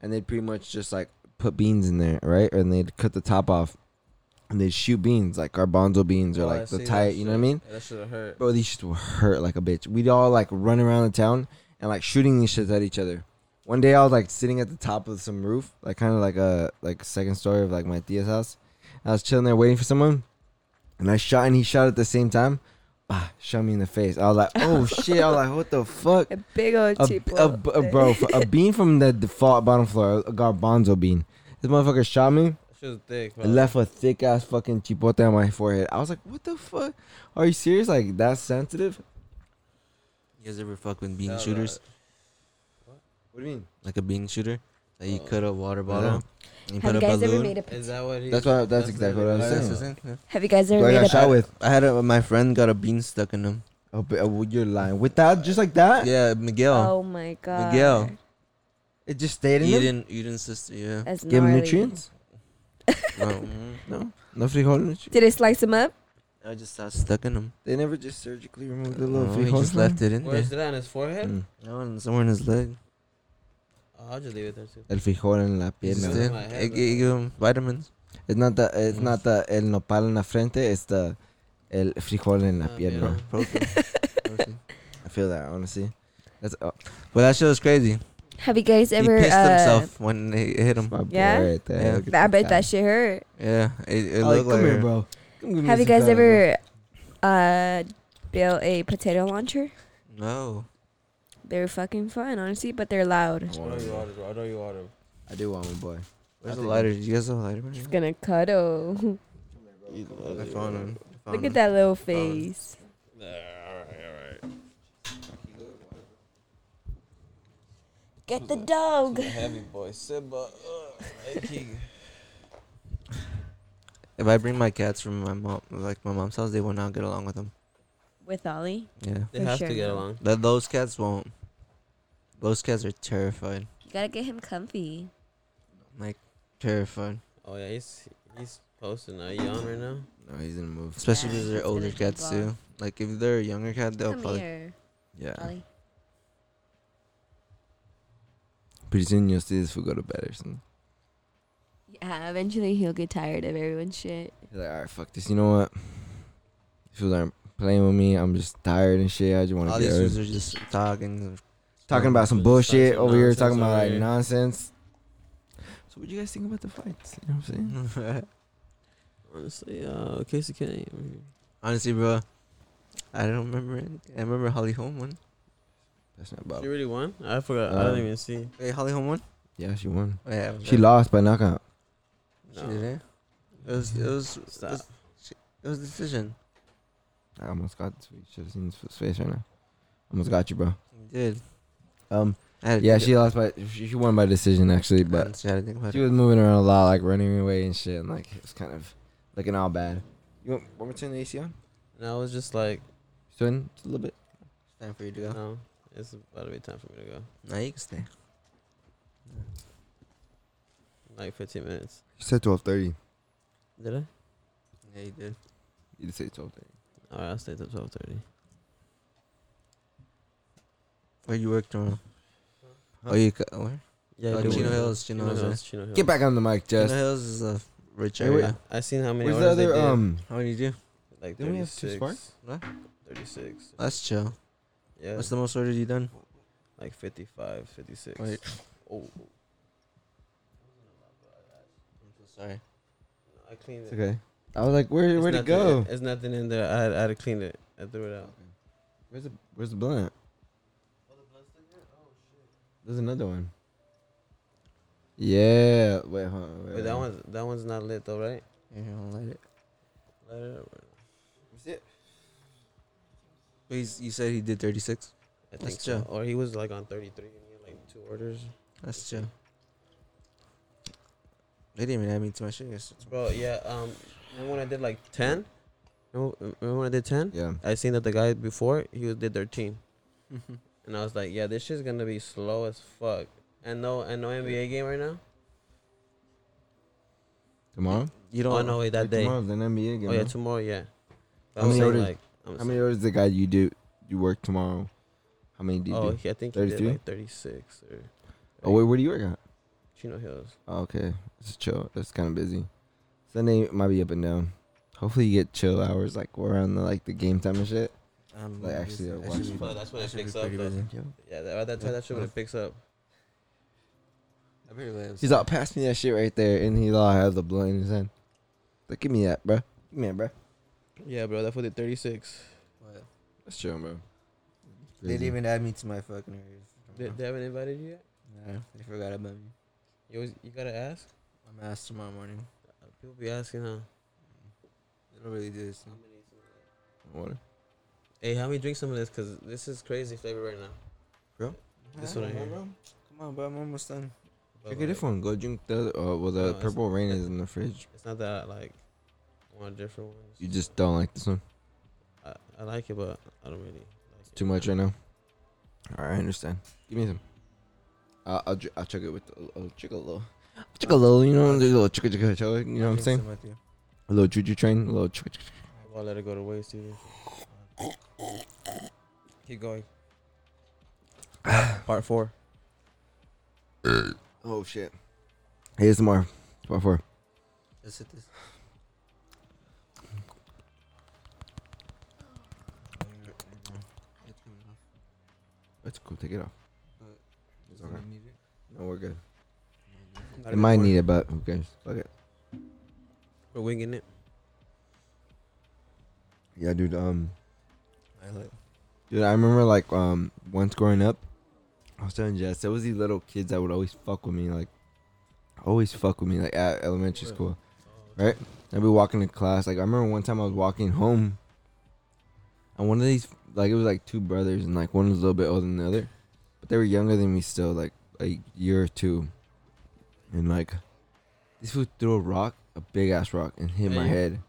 and they'd pretty much just like put beans in there, right? And they'd cut the top off, and they'd shoot beans like garbanzo beans or Oh, I like the tight, you know what I shit. mean? That should have hurt. Bro, these shits will hurt like a bitch. We'd all like run around the town and like shooting these shits at each other. One day I was like sitting at the top of some roof, like kind of like a like second story of like my tia's house. I was chilling there waiting for someone, and I shot and he shot at the same time. Ah, shot me in the face. I was like, oh shit! I was like, what the fuck? A big old A, chip. a, a, bro, a bean from the default bottom floor, a garbanzo bean. This motherfucker shot me. That was thick. It left a thick ass fucking chipote on my forehead. I was like, what the fuck? Are you serious? Like that's sensitive? You guys ever fuck with bean No, shooters? What do you mean? Like a bean shooter? That you Oh. cut a water bottle. And you Have you a guys ever made a? Is that what he? That's what- that's exactly what I was Oh, saying. that's the thing? Yeah. Have you guys ever Who I made got a? shot with? I had a, my friend got a bean stuck in him. Oh, but, oh, you're lying. With that, just like that, Yeah, Miguel. Oh my god. Miguel. it just stayed in You him. Eden, Eden's sister, yeah. That's Give him gnarly. nutrients. Well, mm, No, no frijol nutrients. Did it slice him up? I just got stuck in him. They never just surgically removed the No, little he frijol. just left it in there. Where's it on his forehead? Mm. No, and somewhere in his leg. Oh, I'll just leave it there too. El frijol en la He just pierna. did. my head, It, it gave him vitamins. It's not the it's Mm. not the el nopal en la frente. It's the el frijol en la Ah, pierna. pierna. Protein. Protein. I feel that honestly. That's uh, But that shit was crazy. Have you guys ever? he pissed uh, himself when it hit him. my boy Yeah? right there. Yeah. Look at I bet guy. that shit hurt. Yeah, it, it Oh, looked come like here, bro. Come Have you guys ever uh built a potato launcher? No. They're fucking fun, honestly, but they're loud. I know you ordered. bro. I know you ordered. I do want one, boy. Where's the lighter? Did you guys have a lighter? It's gonna cuddle. I found him. I Look found at that little face. All right, all right. Get the dog. Heavy boy, Simba. Uh, If I bring my cats from my mom, like my mom's house, they will not get along with them. With Ollie, Yeah. They For have sure to get along. That those cats won't. Those cats are terrified. you gotta get him comfy. Like terrified. Oh yeah, he's he's posting. Are you on right now? No, he's in the move. Especially Yeah, because they're older cats off. too. Like if they're a younger cat, they'll Come probably here, Yeah. Ollie. pretty soon you'll see this fool go to bed or something. Yeah, eventually he'll get tired of everyone's shit. He's like, all right, fuck this. You know what? These fools aren't playing with me. I'm just tired and shit. I just want All to get these rid. dudes are just talking. Talking about some bullshit over here, talking about like nonsense. So, what do you guys think about the fights? You know what I'm saying? Honestly, uh, Casey Kenney. Honestly, bro, I don't remember. Any. I remember Holly Holm won. That's not about. She really won? I forgot. I Um, didn't even see. Wait, Holly Holm won. Yeah, she won. Oh, yeah, She lost by knockout. She No. didn't. It was. It was. It Stop. was, it was a decision. I almost got this. You should have seen his face right now. Almost got you, bro. He did. Um, I had to yeah, she lost by. She she won by decision actually, but honestly had to think about she was moving around a lot, like running away and shit, and like it was kind of looking all bad. You want, want me to turn the AC on? No, I was just like, Turn just a little bit. It's time for you to go. no, it's about to be time for me to go. Now you can stay. Like 15 minutes. You said twelve thirty. Did I? Yeah, you did. You did say twelve thirty. All right, I'll stay till 12:30. Where you work tomorrow? Oh, you co- where? Yeah, Oh, I do Chino work. Hills, Chino Hills, Hills. Chino Hills. Get back on the mic, Chino Jess. Hills is a rich Hey, wait. area. I seen how many Where's the hours they other did. um? How many do you do? like Didn't we have two 36. Sparks? What? 36. That's chill. Yeah. What's the most orders you done? like 55, 56. Wait. Oh, I'm so sorry. I cleaned It's it. okay. I was like, where It's where'd it go? There's nothing in there. I had, I had to clean it. I threw it out. Where's the Where's the blunt? There's another one. Yeah. Wait, hold on. Wait, Wait, that one's that one's not lit though, right? Yeah, I'll light it. Light it up. But he's, you said he did 36. I That's think so. chill. Or he was like on 33 and he had like two orders. That's chill. They didn't even add me to my shit yesterday. Bro, yeah. Um, remember when I did like 10? Remember remember when I did 10? Yeah. I seen that the guy before he did 13, mm-hmm. and I was like, yeah, this shit's gonna be slow as fuck. And no, and no NBA game right now. Tomorrow. You Oh don't no, wait, that Wait, day. Tomorrow's an NBA game. Oh yeah, no? tomorrow, yeah. But How I'm many saying, orders- like, I'm How many hours the guy you do? You work tomorrow? How many do you Oh, do? he, I think he did like 36 or. Oh, wait, where do you work at? Chino Hills. Oh, okay, it's chill. It's kind of busy. Sunday might be up and down. Hopefully, you get chill hours like around the, like the game time and shit. Um, Like, actually, I I watched should be- Well, that's when it picks up, though. Yeah, that, at that time, that shit when Yeah. it picks up. I better let him He's start. all pass me that shit right there, and he all has the blunt in his hand. Like, give me that, bro. Give me that, bro. Yeah, bro, that for the 36. What? That's chill, bro. They didn't even add me to my fucking areas. They, they haven't invited you yet. Nah, they forgot about me. You always, you gotta ask. I'm asked tomorrow morning. People be asking, huh? They don't really do this. Water. Hey, how many drink some of this? Cause this is crazy flavor right now. Bro? This one right here. Come on, bro. I'm almost done. But, Drink a like, different one. Go drink the other. Uh, well, the No, purple rain is in the fridge. It's not that like I want different ones. You just don't like this one. I, I like it, but I don't really like it. Too much right now. All right, I understand. Give me some. I'll I'll, dr- I'll chug it with a, a chug a little, chug a little. You know, a little chugga chugga. You know what I'm saying? A little choo train. A little chugga chugga. I'll let it go to waste either. Keep going. Part four. Oh shit. Some more. Part four. Let's hit this. That's cool. Take it off. Uh, it's okay. No, we're good. It might need it, but who cares? Fuck it. We're winging it. Yeah, dude. Um, I like. dude, I remember like um once growing up, I was telling Jess there was these little kids that would always fuck with me, like always fuck with me, like at elementary school. Right? I'd be walking to class. Like I remember one time I was walking home, and one of these like it was like two brothers, and like one was a little bit older than the other, but they were younger than me still, like a year or two. And like this fool threw a rock, a big ass rock, and hit my Hey. head.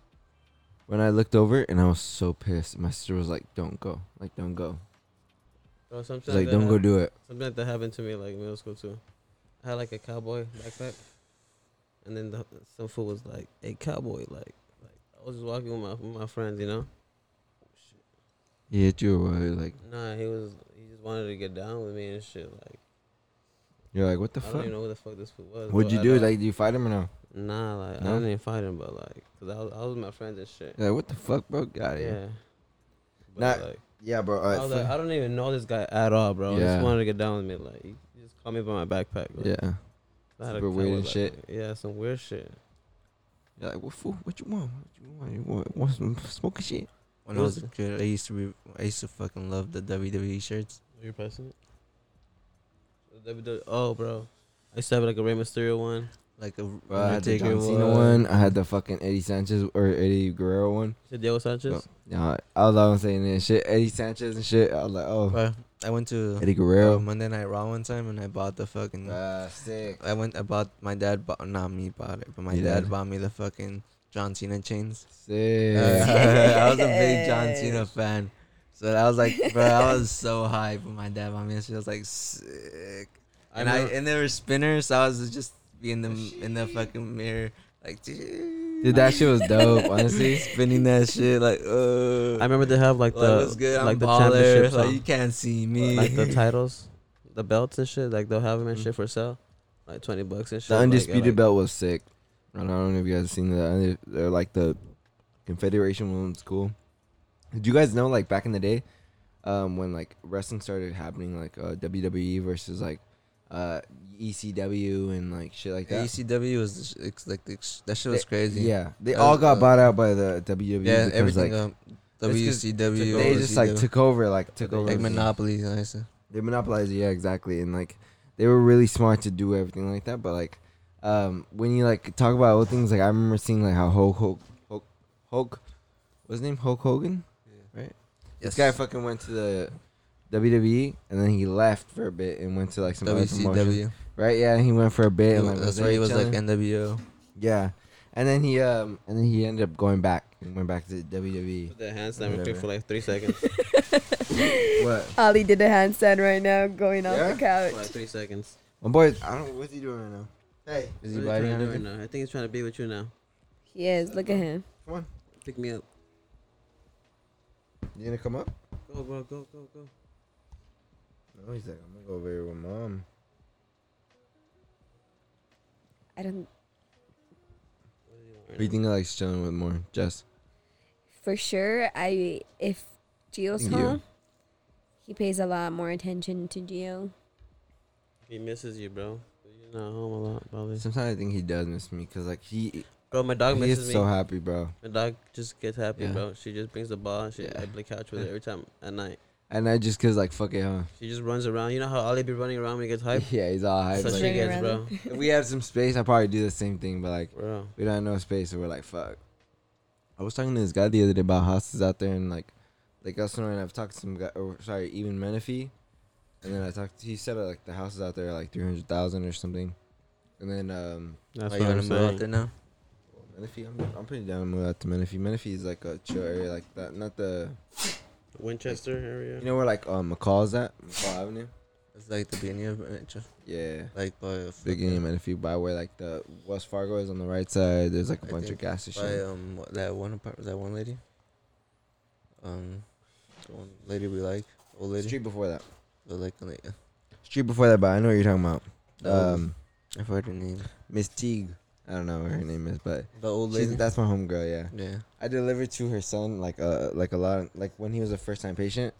When I looked over, and I was so pissed. My sister was like, "Don't go, like don't go." Bro, something She's like, that "Don't go hap- do it." Something like that happened to me like middle school too. I had like a cowboy backpack, and then the, some fool was like, "Hey, cowboy!" Like, like I was just walking with my with my friends, you know. He hit you or what? Like Nah, he was he just wanted to get down with me and shit. Like, You're like, what the fuck I don't even know who the fuck this fool was. What'd you do? don't- Like, do you fight him or no? Nah, like No? I didn't even fight him, but like, cause I was, I was with my friends and shit. You're like, what the fuck, bro? Got Yeah. it. But Not- like, Yeah, bro. I was like, I don't even know this guy at all, bro. I Yeah. just wanted to get down with me. Like, he just called me by my backpack. Like, yeah. I had a Super weird camera and back shit. then. Yeah, some weird shit. You're like, what fool? What you want? What you want? You want, want some smoking shit? When I was a kid, I used to be, I used to fucking love the WWE shirts. You're pressing it? The WWE Oh, bro. I used to have like a Rey Mysterio one. Like a Bro, I had the John Cena one. I had the fucking Eddie Sanchez or Eddie Guerrero one. You said Diego Sanchez? Yeah, I was always saying that shit. Eddie Sanchez and shit. I was like, oh, Bro, I went to Eddie uh, Guerrero. Monday Night Raw one time and I bought the fucking. Ah, sick. I went. I bought. My dad bought. Not me bought it, but my Your dad dad. bought me the fucking John Cena chains. Sick. I was a big John Cena fan. So I was like, bro, I was so hyped when my dad bought me. this shit. I was like, sick. And I, remember- and there were spinners, so I was just be in the in the fucking mirror, like, dude, Dude, that shit was dope, honestly. spinning that shit, like, uh, I remember they have like like, the what's good? like I'm the baller. championships, Like on- you can't see me. like the titles, the belts and shit. Like they'll have them and Mhm. shit for sale, like twenty bucks and shit. The like, undisputed like- belt was sick. I don't know if you guys have seen that. They're like the Confederation one's cool. Did you guys know like back in the day, um, when like wrestling started happening, like uh, WWE versus like uh, ECW and like shit like that. ECW was it's like the, that shit was crazy. Yeah, they That all got uh, bought out by the WWE. yeah, because, everything. Like, um, WCW. they just like took over, like took over. like monopolies. I said. They monopolized yeah, exactly. And like they were really smart to do everything like that. But like um when you like talk about old things, like I remember seeing like how Hulk Hulk Hulk Hulk what's his name? Hulk Hogan? Right? This guy fucking went to the WWE and then he left for a bit and went to like some other promotion. Right? Yeah, he went for a bit and like That's why he was like chilling. NWO. Yeah. And then he um and then he ended up going back and went back to. WWE. Put the handstand real for like three seconds. What? Ali did a handstand right now, going off the couch. for like three seconds. My boy I don't what's he doing right now? Hey. Is he What are biting trying on to do anything? right now? I think he's trying to be with you now. He is. Look at him. Come on, pick me up. You gonna come up? Go, bro. Go, go, go. No, he's like, I'm gonna go over here with mom. I don't. What do you think of like chilling with more, Jess? For sure, I if Gio's Thank you. home, he pays a lot more attention to Gio. He misses you, bro. You're not home a lot, probably. Sometimes I think he does miss me because like he Bro, my dog he misses is me. so happy, bro. my dog just gets happy, Yeah. bro. She just brings the ball. and She Yeah. I play couch with her every time at night. And I just cause like fuck it, huh? She just runs around. You know how Ali be running around when he gets hyped? Yeah, he's all hyped. So like, she gets, bro. if we had some space, I'd probably do the same thing. But like Bro. we don't have no space, so we're like fuck. I was talking to this guy the other day about houses out there and like like Elsinore, and I've talked to some guy. Or sorry, even Menifee. And then I talked. He said uh, like the houses out there are like three hundred thousand or something. And then um That's Are what you I'm gonna move out there now? Menifee, I'm, I'm pretty down to move out to Menifee. Menifee is like a chill area like that, not the Winchester area. you know where like um McCall's at McCall Avenue. It's like the beginning of it, Yeah, like by beginning of Menifee by where like the Wells Fargo is on the right side. There's like a I bunch of think gas by stations. um that one apart that one lady. Um, the one lady we like, old lady. Street before that. The like, like uh, Street before that, but I know what you're talking about. Um, I forgot her name. Miss Teague. I don't know what her name is, but The old she's, lady. that's my homegirl. Yeah, yeah. I delivered to her son like uh like a lot like when he was a first time patient,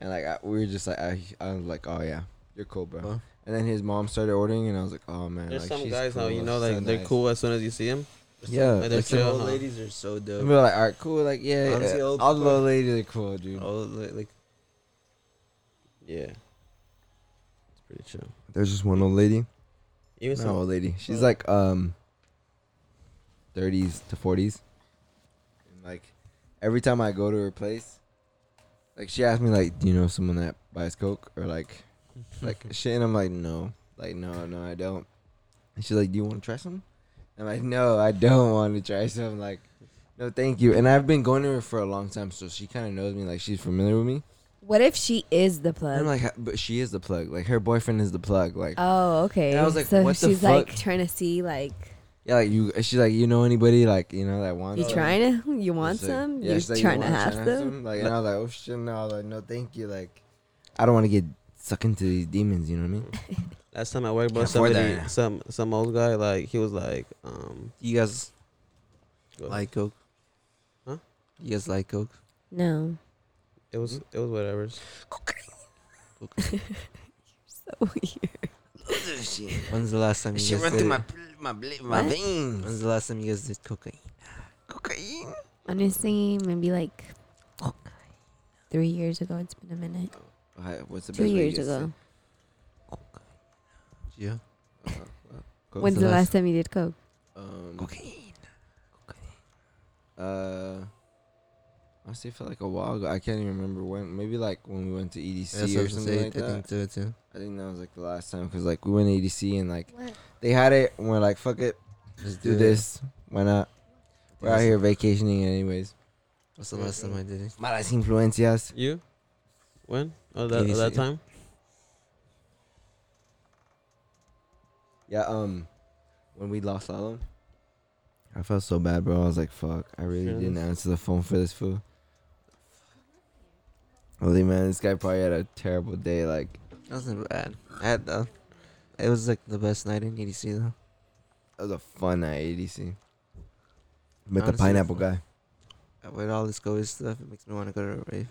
and like I, we were just like I I was like oh yeah you're cool bro. Huh? And then his mom started ordering, and I was like oh man. There's like, some she's guys how cool, you know so like they're nice. cool as soon as you see them. Yeah, Like, they're like Some chill, old huh? ladies are so And dope. we're like, all right, cool. Like, yeah, Honestly, yeah. old all the people- little ladies are cool, dude. Old li- like Yeah. It's pretty chill. There's just one old lady. Even Not some old lady. She's Oh. like um, 30s to 40s. And like, every time I go to her place, like she asks me like, do you know someone that buys coke or like, like shit? And I'm like, no, like no, no, I don't. And she's like, do you want to try some? I'm like, no, I don't want to try some. Like, no, thank you. And I've been going to her for a long time, so she kind of knows me. Like, she's familiar with me. What if she is the And plug? I'm like, but she is the plug. Like her boyfriend is the plug. Like, oh, okay. And I was like, so what the she's like fuck? trying to see like yeah, like you. She's like, you know anybody like you know that wants? you some?" trying to you want She's like- some? Yeah, you she's like, trying to "You have wanna them? Like, and I was like, oh shit, no. I was like, no, thank you. Like, I don't want to get sucked into these demons. You know what I mean? Last time I worked, bro, Can't somebody, that. some some old guy, like he was like, um, You guys go- like coke? Huh? You guys like coke? No. it was it was whatever. Cocaine. You're so weird. When's the last time you Shit guys run did through it? my my bl- my What? veins. When's the last time you guys did cocaine? Cocaine. Honestly, maybe like three years ago. It's been a minute. Alright, What's the Two best way to years get ago. Yeah. Uh, uh. When's the the last- last time you did coke? Um, cocaine. Uh, honestly, it felt like a while ago. I can't even remember when. Maybe like when we went to EDC That's what or something say. like I that. think to it too. I think that was like the last time because like we went to EDC and like What? they had it and we're like fuck it, let's do it. this. Why not? We're out here vacationing anyways. What's the last time I did it? Malas influencias. You? When? Oh, that, that time? Yeah. Um, when we lost Lalo, I felt so bad, bro. I was like, fuck. I really Yeah. didn't answer the phone for this fool. Holy man, this guy probably had a terrible day. Like, That wasn't bad. I had the. It was like the best night in EDC though. that was a fun night at EDC. Met the pineapple guy. With all this COVID stuff, it makes me want to go to a rave.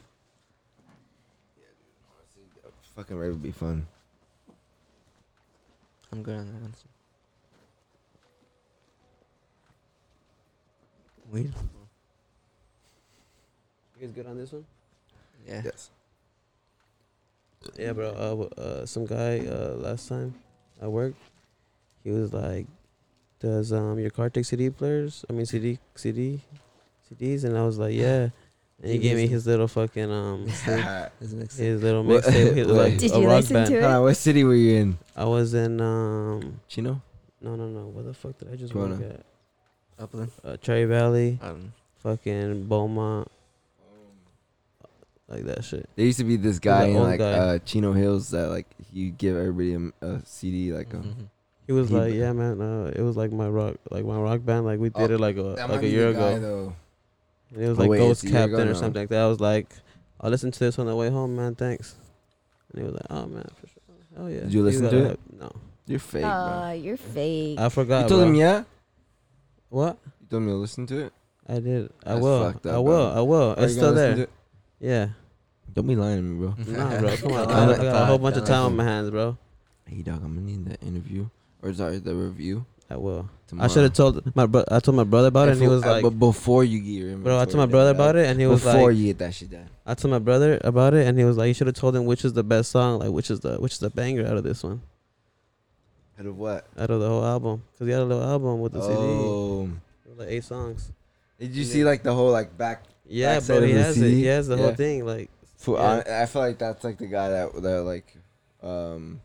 Yeah, dude, honestly, a fucking rave would be fun. I'm good on that. Honestly. Weed. You guys good on this one? Yeah. Yes. Yeah, bro. Uh, uh, some guy uh, last time I worked, he was like, "Does um your car take CD players? I mean CD CD CDs?" And I was like, "Yeah." And he gave me his little fucking um His his little What- mixtape. His, what- like Did a you rock listen band. to it? Hold on, what city were you in? I was in um Chino? no no no. What the fuck did I just Corona. work at? Upland. Uh, Cherry Valley, Um, fucking Beaumont, like that shit. There used to be this guy in like guy. uh, Chino Hills that like he give everybody a, a CD like um. mhm. He was He- like, "Yeah, man. Uh, it was like my rock, like my rock band. Like we did Oh, it like a like a year ago." though. And it was Oh, like wait, Ghost it's a year Captain or now. something like that. I was like, I'll listen to this on the way home, man. Thanks. And he was like, Oh man, for sure. Oh yeah. Did you listen to a- it? No. You're fake, Aw, you're fake. I forgot. You told bro. him yeah. What? You told me to listen to it. I did. I That's will. fucked up, I will. bro. I will. Are It's still there. it? Yeah. Don't be lying to me, bro. Nah, bro. Come on. I, I got a whole bunch of time on my hands, bro. Hey, dog, I'm gonna need the interview or sorry, the review. I will. Tomorrow. I should have told my bro. I told my brother about it, and he was uh, like, but before you get your "Bro, I told my brother about it, and he was before like, you get that shit done. I told my brother about it, and he was like, you should have told him which is the best song, like which is the which is the banger out of this one, Out of what? out of the whole album, because he had a little album with the CD, Oh, It like eight songs. did you see like the whole like back? Yeah, Backside bro, he of the has it. He has the whole thing. Like, Yeah. I, I feel like that's like the guy that that like, um,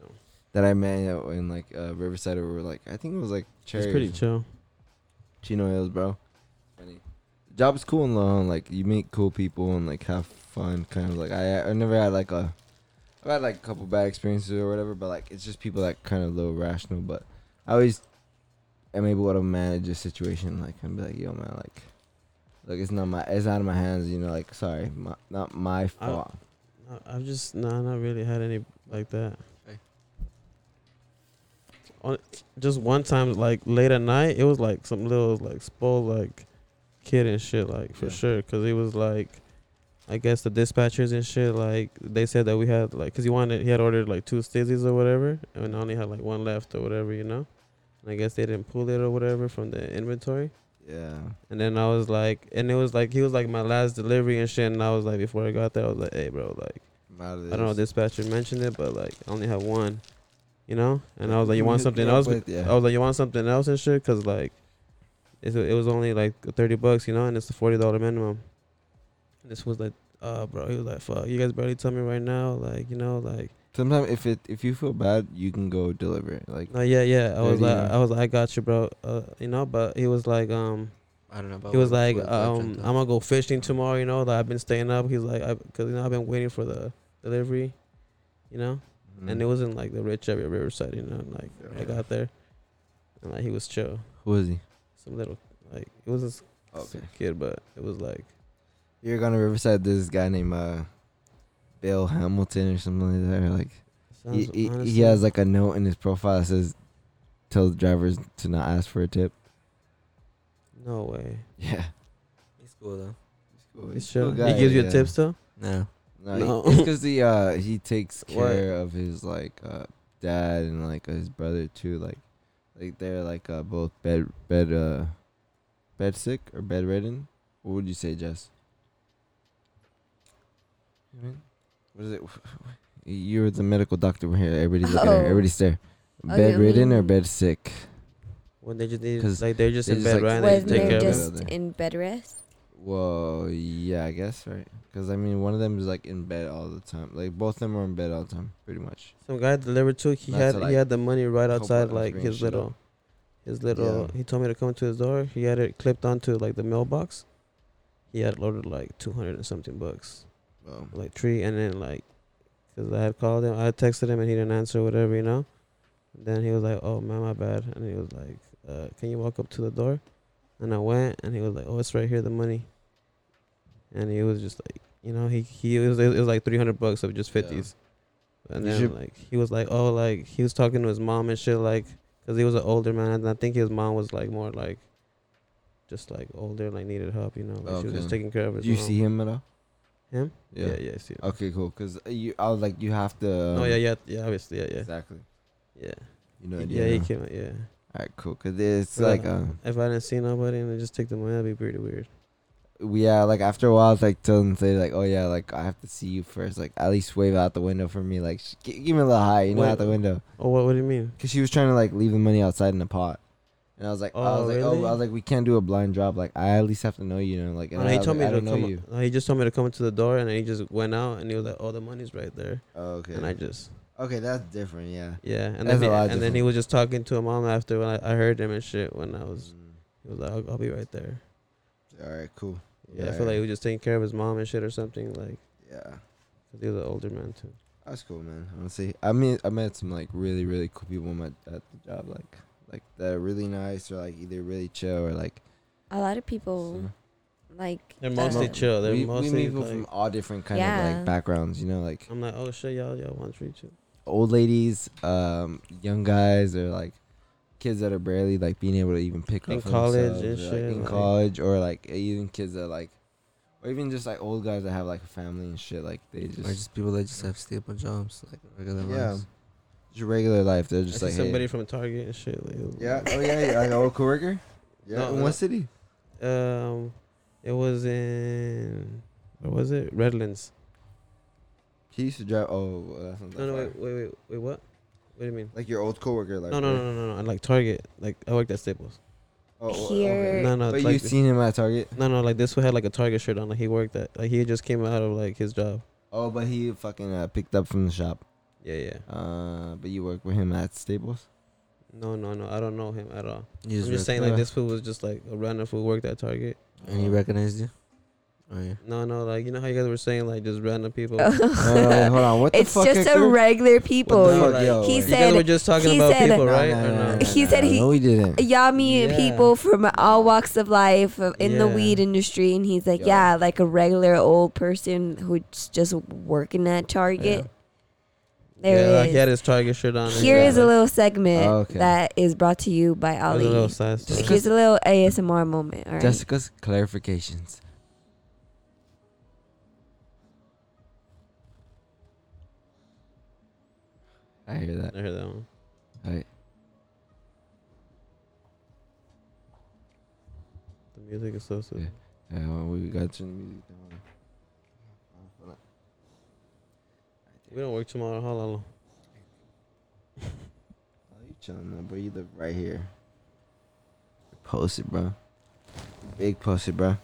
No. that I met in like uh, Riverside or like I think it was like Cherry. it's pretty chill. Chino Hills, bro. Funny. Job is cool and long. Like you meet cool people and like have fun. Kind of like I I never had like a. I've had like a couple bad experiences or whatever, but like it's just people that kind of little rational. But I always am able to manage a situation like and be like, yo man, like, look, it's not my, it's out of my hands. You know, like sorry, my, not my fault. I- I've just nah, not really had any like that. Okay. On, just one time, like late at night, it was like some little like spoiled like kid and shit, like for Yeah. sure. Cause it was like, I guess the dispatchers and shit, like they said that we had like, cause he wanted he had ordered like two stizzies or whatever, and only had like one left or whatever, you know. And I guess they didn't pull it or whatever from the inventory. Yeah. And then I was like, and it was like he was like my last delivery and shit. And I was like, before I got there, I was like, hey, bro, like. I'm out of I don't know if dispatcher mentioned it, but like I only have one, you know. And I was like, you want something else? with? Yeah. I was like, you want something else and shit, cause like it, it was only like thirty bucks, you know, and it's a forty dollar minimum. And this was like, uh, bro, he was like, fuck, you guys barely tell me right now, like you know, like Sometimes if it if you feel bad, you can go deliver it. Like no, yeah, yeah. I was like, yeah. I was like, I got you, bro, uh, you know. But he was like, um, I don't know about. he was what- like, what um, website. I'm gonna go fishing tomorrow, you know. Like I've been staying up. He's like, I, cause you know I've been waiting for the delivery, you know. mm. and it wasn't like the rich area Riverside, you know. and, Like I got there, and like he was chill. who is he? Some little like it was this Okay. kid, but it was like You're gonna Riverside. This guy named uh, Bill Hamilton or something like that. Or like he, Sounds he, honestly- he has like a note in his profile that says, "Tell the drivers to not ask for a tip." No way. Yeah, He's cool though. He's cool chill. guy, he gives you yeah. tips though. No. No, No. it's because he uh he takes What? care of his like uh dad and like his brother too. Like like they're like uh both bed bed uh bed sick or bedridden. What would you say, Jess? What is it? You're the medical doctor over here. Everybody look at her. Oh. Everybody stare. Oh, you Bedridden or mean- bed sick? When they just need, 'Cause like they're just they in just, bed, like, right? And When they when just take they're care of it. just Other. in bed rest. Well, yeah, I guess right. Because I mean, one of them is like in bed all the time. Like both of them are in bed all the time, pretty much. it. Some guy delivered to. He Not had to, he had the money right help outside us like bring his shit up. little, his little. Yeah. He told me to come to his door. He had it clipped onto like the mailbox. He had loaded like two hundred and something bucks, Well, like three, and then like, cause I had called him, I had texted him, and he didn't answer, whatever, you know. then he was like, "Oh man, my bad," and he was like, uh, "Can you walk up to the door?" And I went, and he was like, "Oh, it's right here, the money." And he was just like, you know, he he was it was like three hundred bucks of just Yeah. fifties, and You then should- like he was like, "Oh, like he was talking to his mom and shit, like, cause he was an older man, and I think his mom was like more like." Just like older, like needed help, you know. Like she was just taking care of his did you mom. see him at all? Him? Yeah, yeah, I see. him. Okay, cool. Cause you, I was like, you have to. oh um, yeah, yeah, yeah. Obviously, yeah, yeah, Exactly. yeah. You know. yeah, he came. out, Yeah. All right, cool. Cause it's But, like, uh, um, if I didn't see nobody and I just take the money, that'd be pretty weird. yeah, like after a while, it's like tell them say like, oh yeah, like I have to see you first. Like at least wave out the window for me. Like sh- give me a little high, you know, Wait. out the window. Oh, what? What do you mean? Cause she was trying to like leave the money outside in the pot. And I was like, oh, I Oh, was like, really? oh, I was like, we can't do a blind drop. Like, I at least have to know you, know, like. And I he told like, me to know come. you. He just told me to come into the door, and then he just went out, and he was like, "Oh, the money's right there," Oh, okay. and I just okay, that's different. Yeah. yeah, and That's then he, and then he was just talking to a mom after when I, I heard him and shit when I was Mm. he was like, "I'll, I'll be right there." All right, cool. Yeah, I feel like he was just taking care of his mom and shit or something, like Yeah. 'cause he was an older man too. That's cool, man. Honestly, I mean, I met some like really, really cool people at, at the job, like, like that are really nice or like either really chill or like. A lot of people so- like. They're mostly uh, chill. They're we, we mostly meet people like, from all different kind of like backgrounds, you know, like I'm like, "Oh shit, y'all, y'all want to treat you." old ladies, um, young guys, or like kids that are barely like being able to even pick In up for college themselves, and or, like, in like- college, or like even kids that like, or even just like old guys that have like a family and shit. Like they just, Or just just people that just have stable jobs, like regular Yeah. lives. Just regular life. They're I just see like somebody hey. from Target and shit. Like, Yeah. Oh yeah. yeah like an old coworker. Yeah. No, in no. what city? Um, it was in where was it? Redlands. He used to drive. Oh, that's not that No, no, far. wait, wait, wait, wait. What? What do you mean? Like your old coworker, like no, no, no, no, no, no. Like Target. Like I worked at Staples. Oh, oh, Here- No, no. But like you seen him at Target? No, no. Like this one had like a Target shirt on. Like he worked at. Like he just came out of like his job. Oh, but he fucking uh, picked up from the shop. Yeah, yeah. Uh, but you work with him at Staples. No, no, no. I don't know him at all. You I'm just rec- saying uh, like this fool was just like a random fool worked at Target. And he recognized you. Oh yeah. No, no. Like you know how you guys were saying like just random people. No, no, wait, hold on. What the it's fuck? just a Hector? regular What people. the fuck, yo, he wait. you said- guys were just talking he about said- people, No, right? no, or no, no? no, He no, said no, he- No, we didn't. Y'all meet Yeah. people from all walks of life uh, in the weed industry, and he's like, Yeah. yeah, like a regular old person who's just working at Target. There yeah, it like he had his Target shirt on. and Here he is had, a little segment Oh, okay. that is brought to you by that was Ali. a little side story. Here's a little ASMR moment. All right. Jessica's clarifications. I hear that. I heard that one. Alright. The music is so soothing. Yeah, well, we got to the music down. We don't work tomorrow. How long? Oh, you chilling though, bro. You live right here. Post it, bro. Big post it, bro.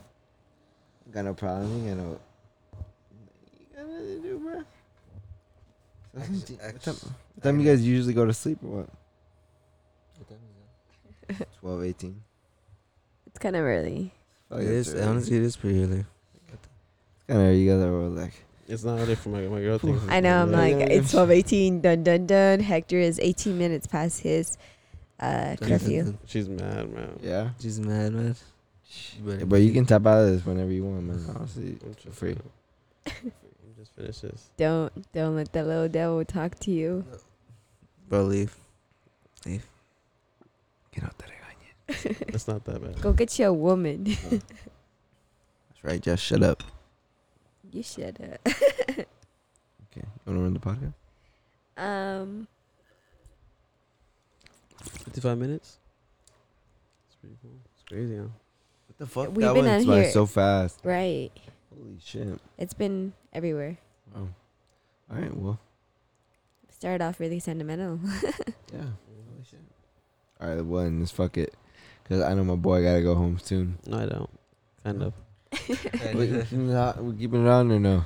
Got no problem. You got no. You got nothing to do, bro. Actually- what, time, actually- what time you guys usually go to sleep or what? What time is 12, 18. It's kind of early. it? It is honestly it is pretty early. Kind of, you guys are all like. It's not early for my my girl thing. I know. I'm Yeah, like, yeah, it's yeah. 12:18. Dun dun dun. Hector is 18 minutes past his uh, curfew. She's mad, man. Yeah. She's mad, man. You but you can tap out of this whenever you want, man. Honestly, I'm for free. I'm just Finish this. Don't don't let that little devil talk to you. Bro, leave. Get out there. It's not that bad. Go get you a woman. That's right. Just shut up. You should. Okay. You want to run the podcast? um. 55 minutes. It's pretty cool. It's crazy, huh? What the fuck? We've that been went on by here- so fast. Right. Holy shit. It's been everywhere. Wow. All right. Well. Started off really sentimental. Yeah. Holy shit. All right. Well, and let's fuck it. Cause I know my boy gotta go home soon. No, I don't. Kind of. We, we keeping it on- we keeping it on or no?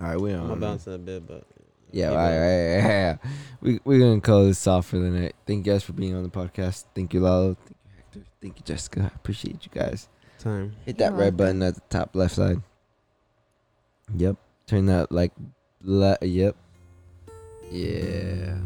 All right. We I'm on. gonna bounce in a bit, but. Yeah, keep all right, it. all right, all right, yeah. We we're gonna call this off for the night. Thank you guys for being on the podcast. Thank you, Lalo. Thank you, Hector. Thank you, Jessica. I appreciate you guys. Time. Hit You're that red button at the top left side. Yep. Turn that like, le- yep. Yeah.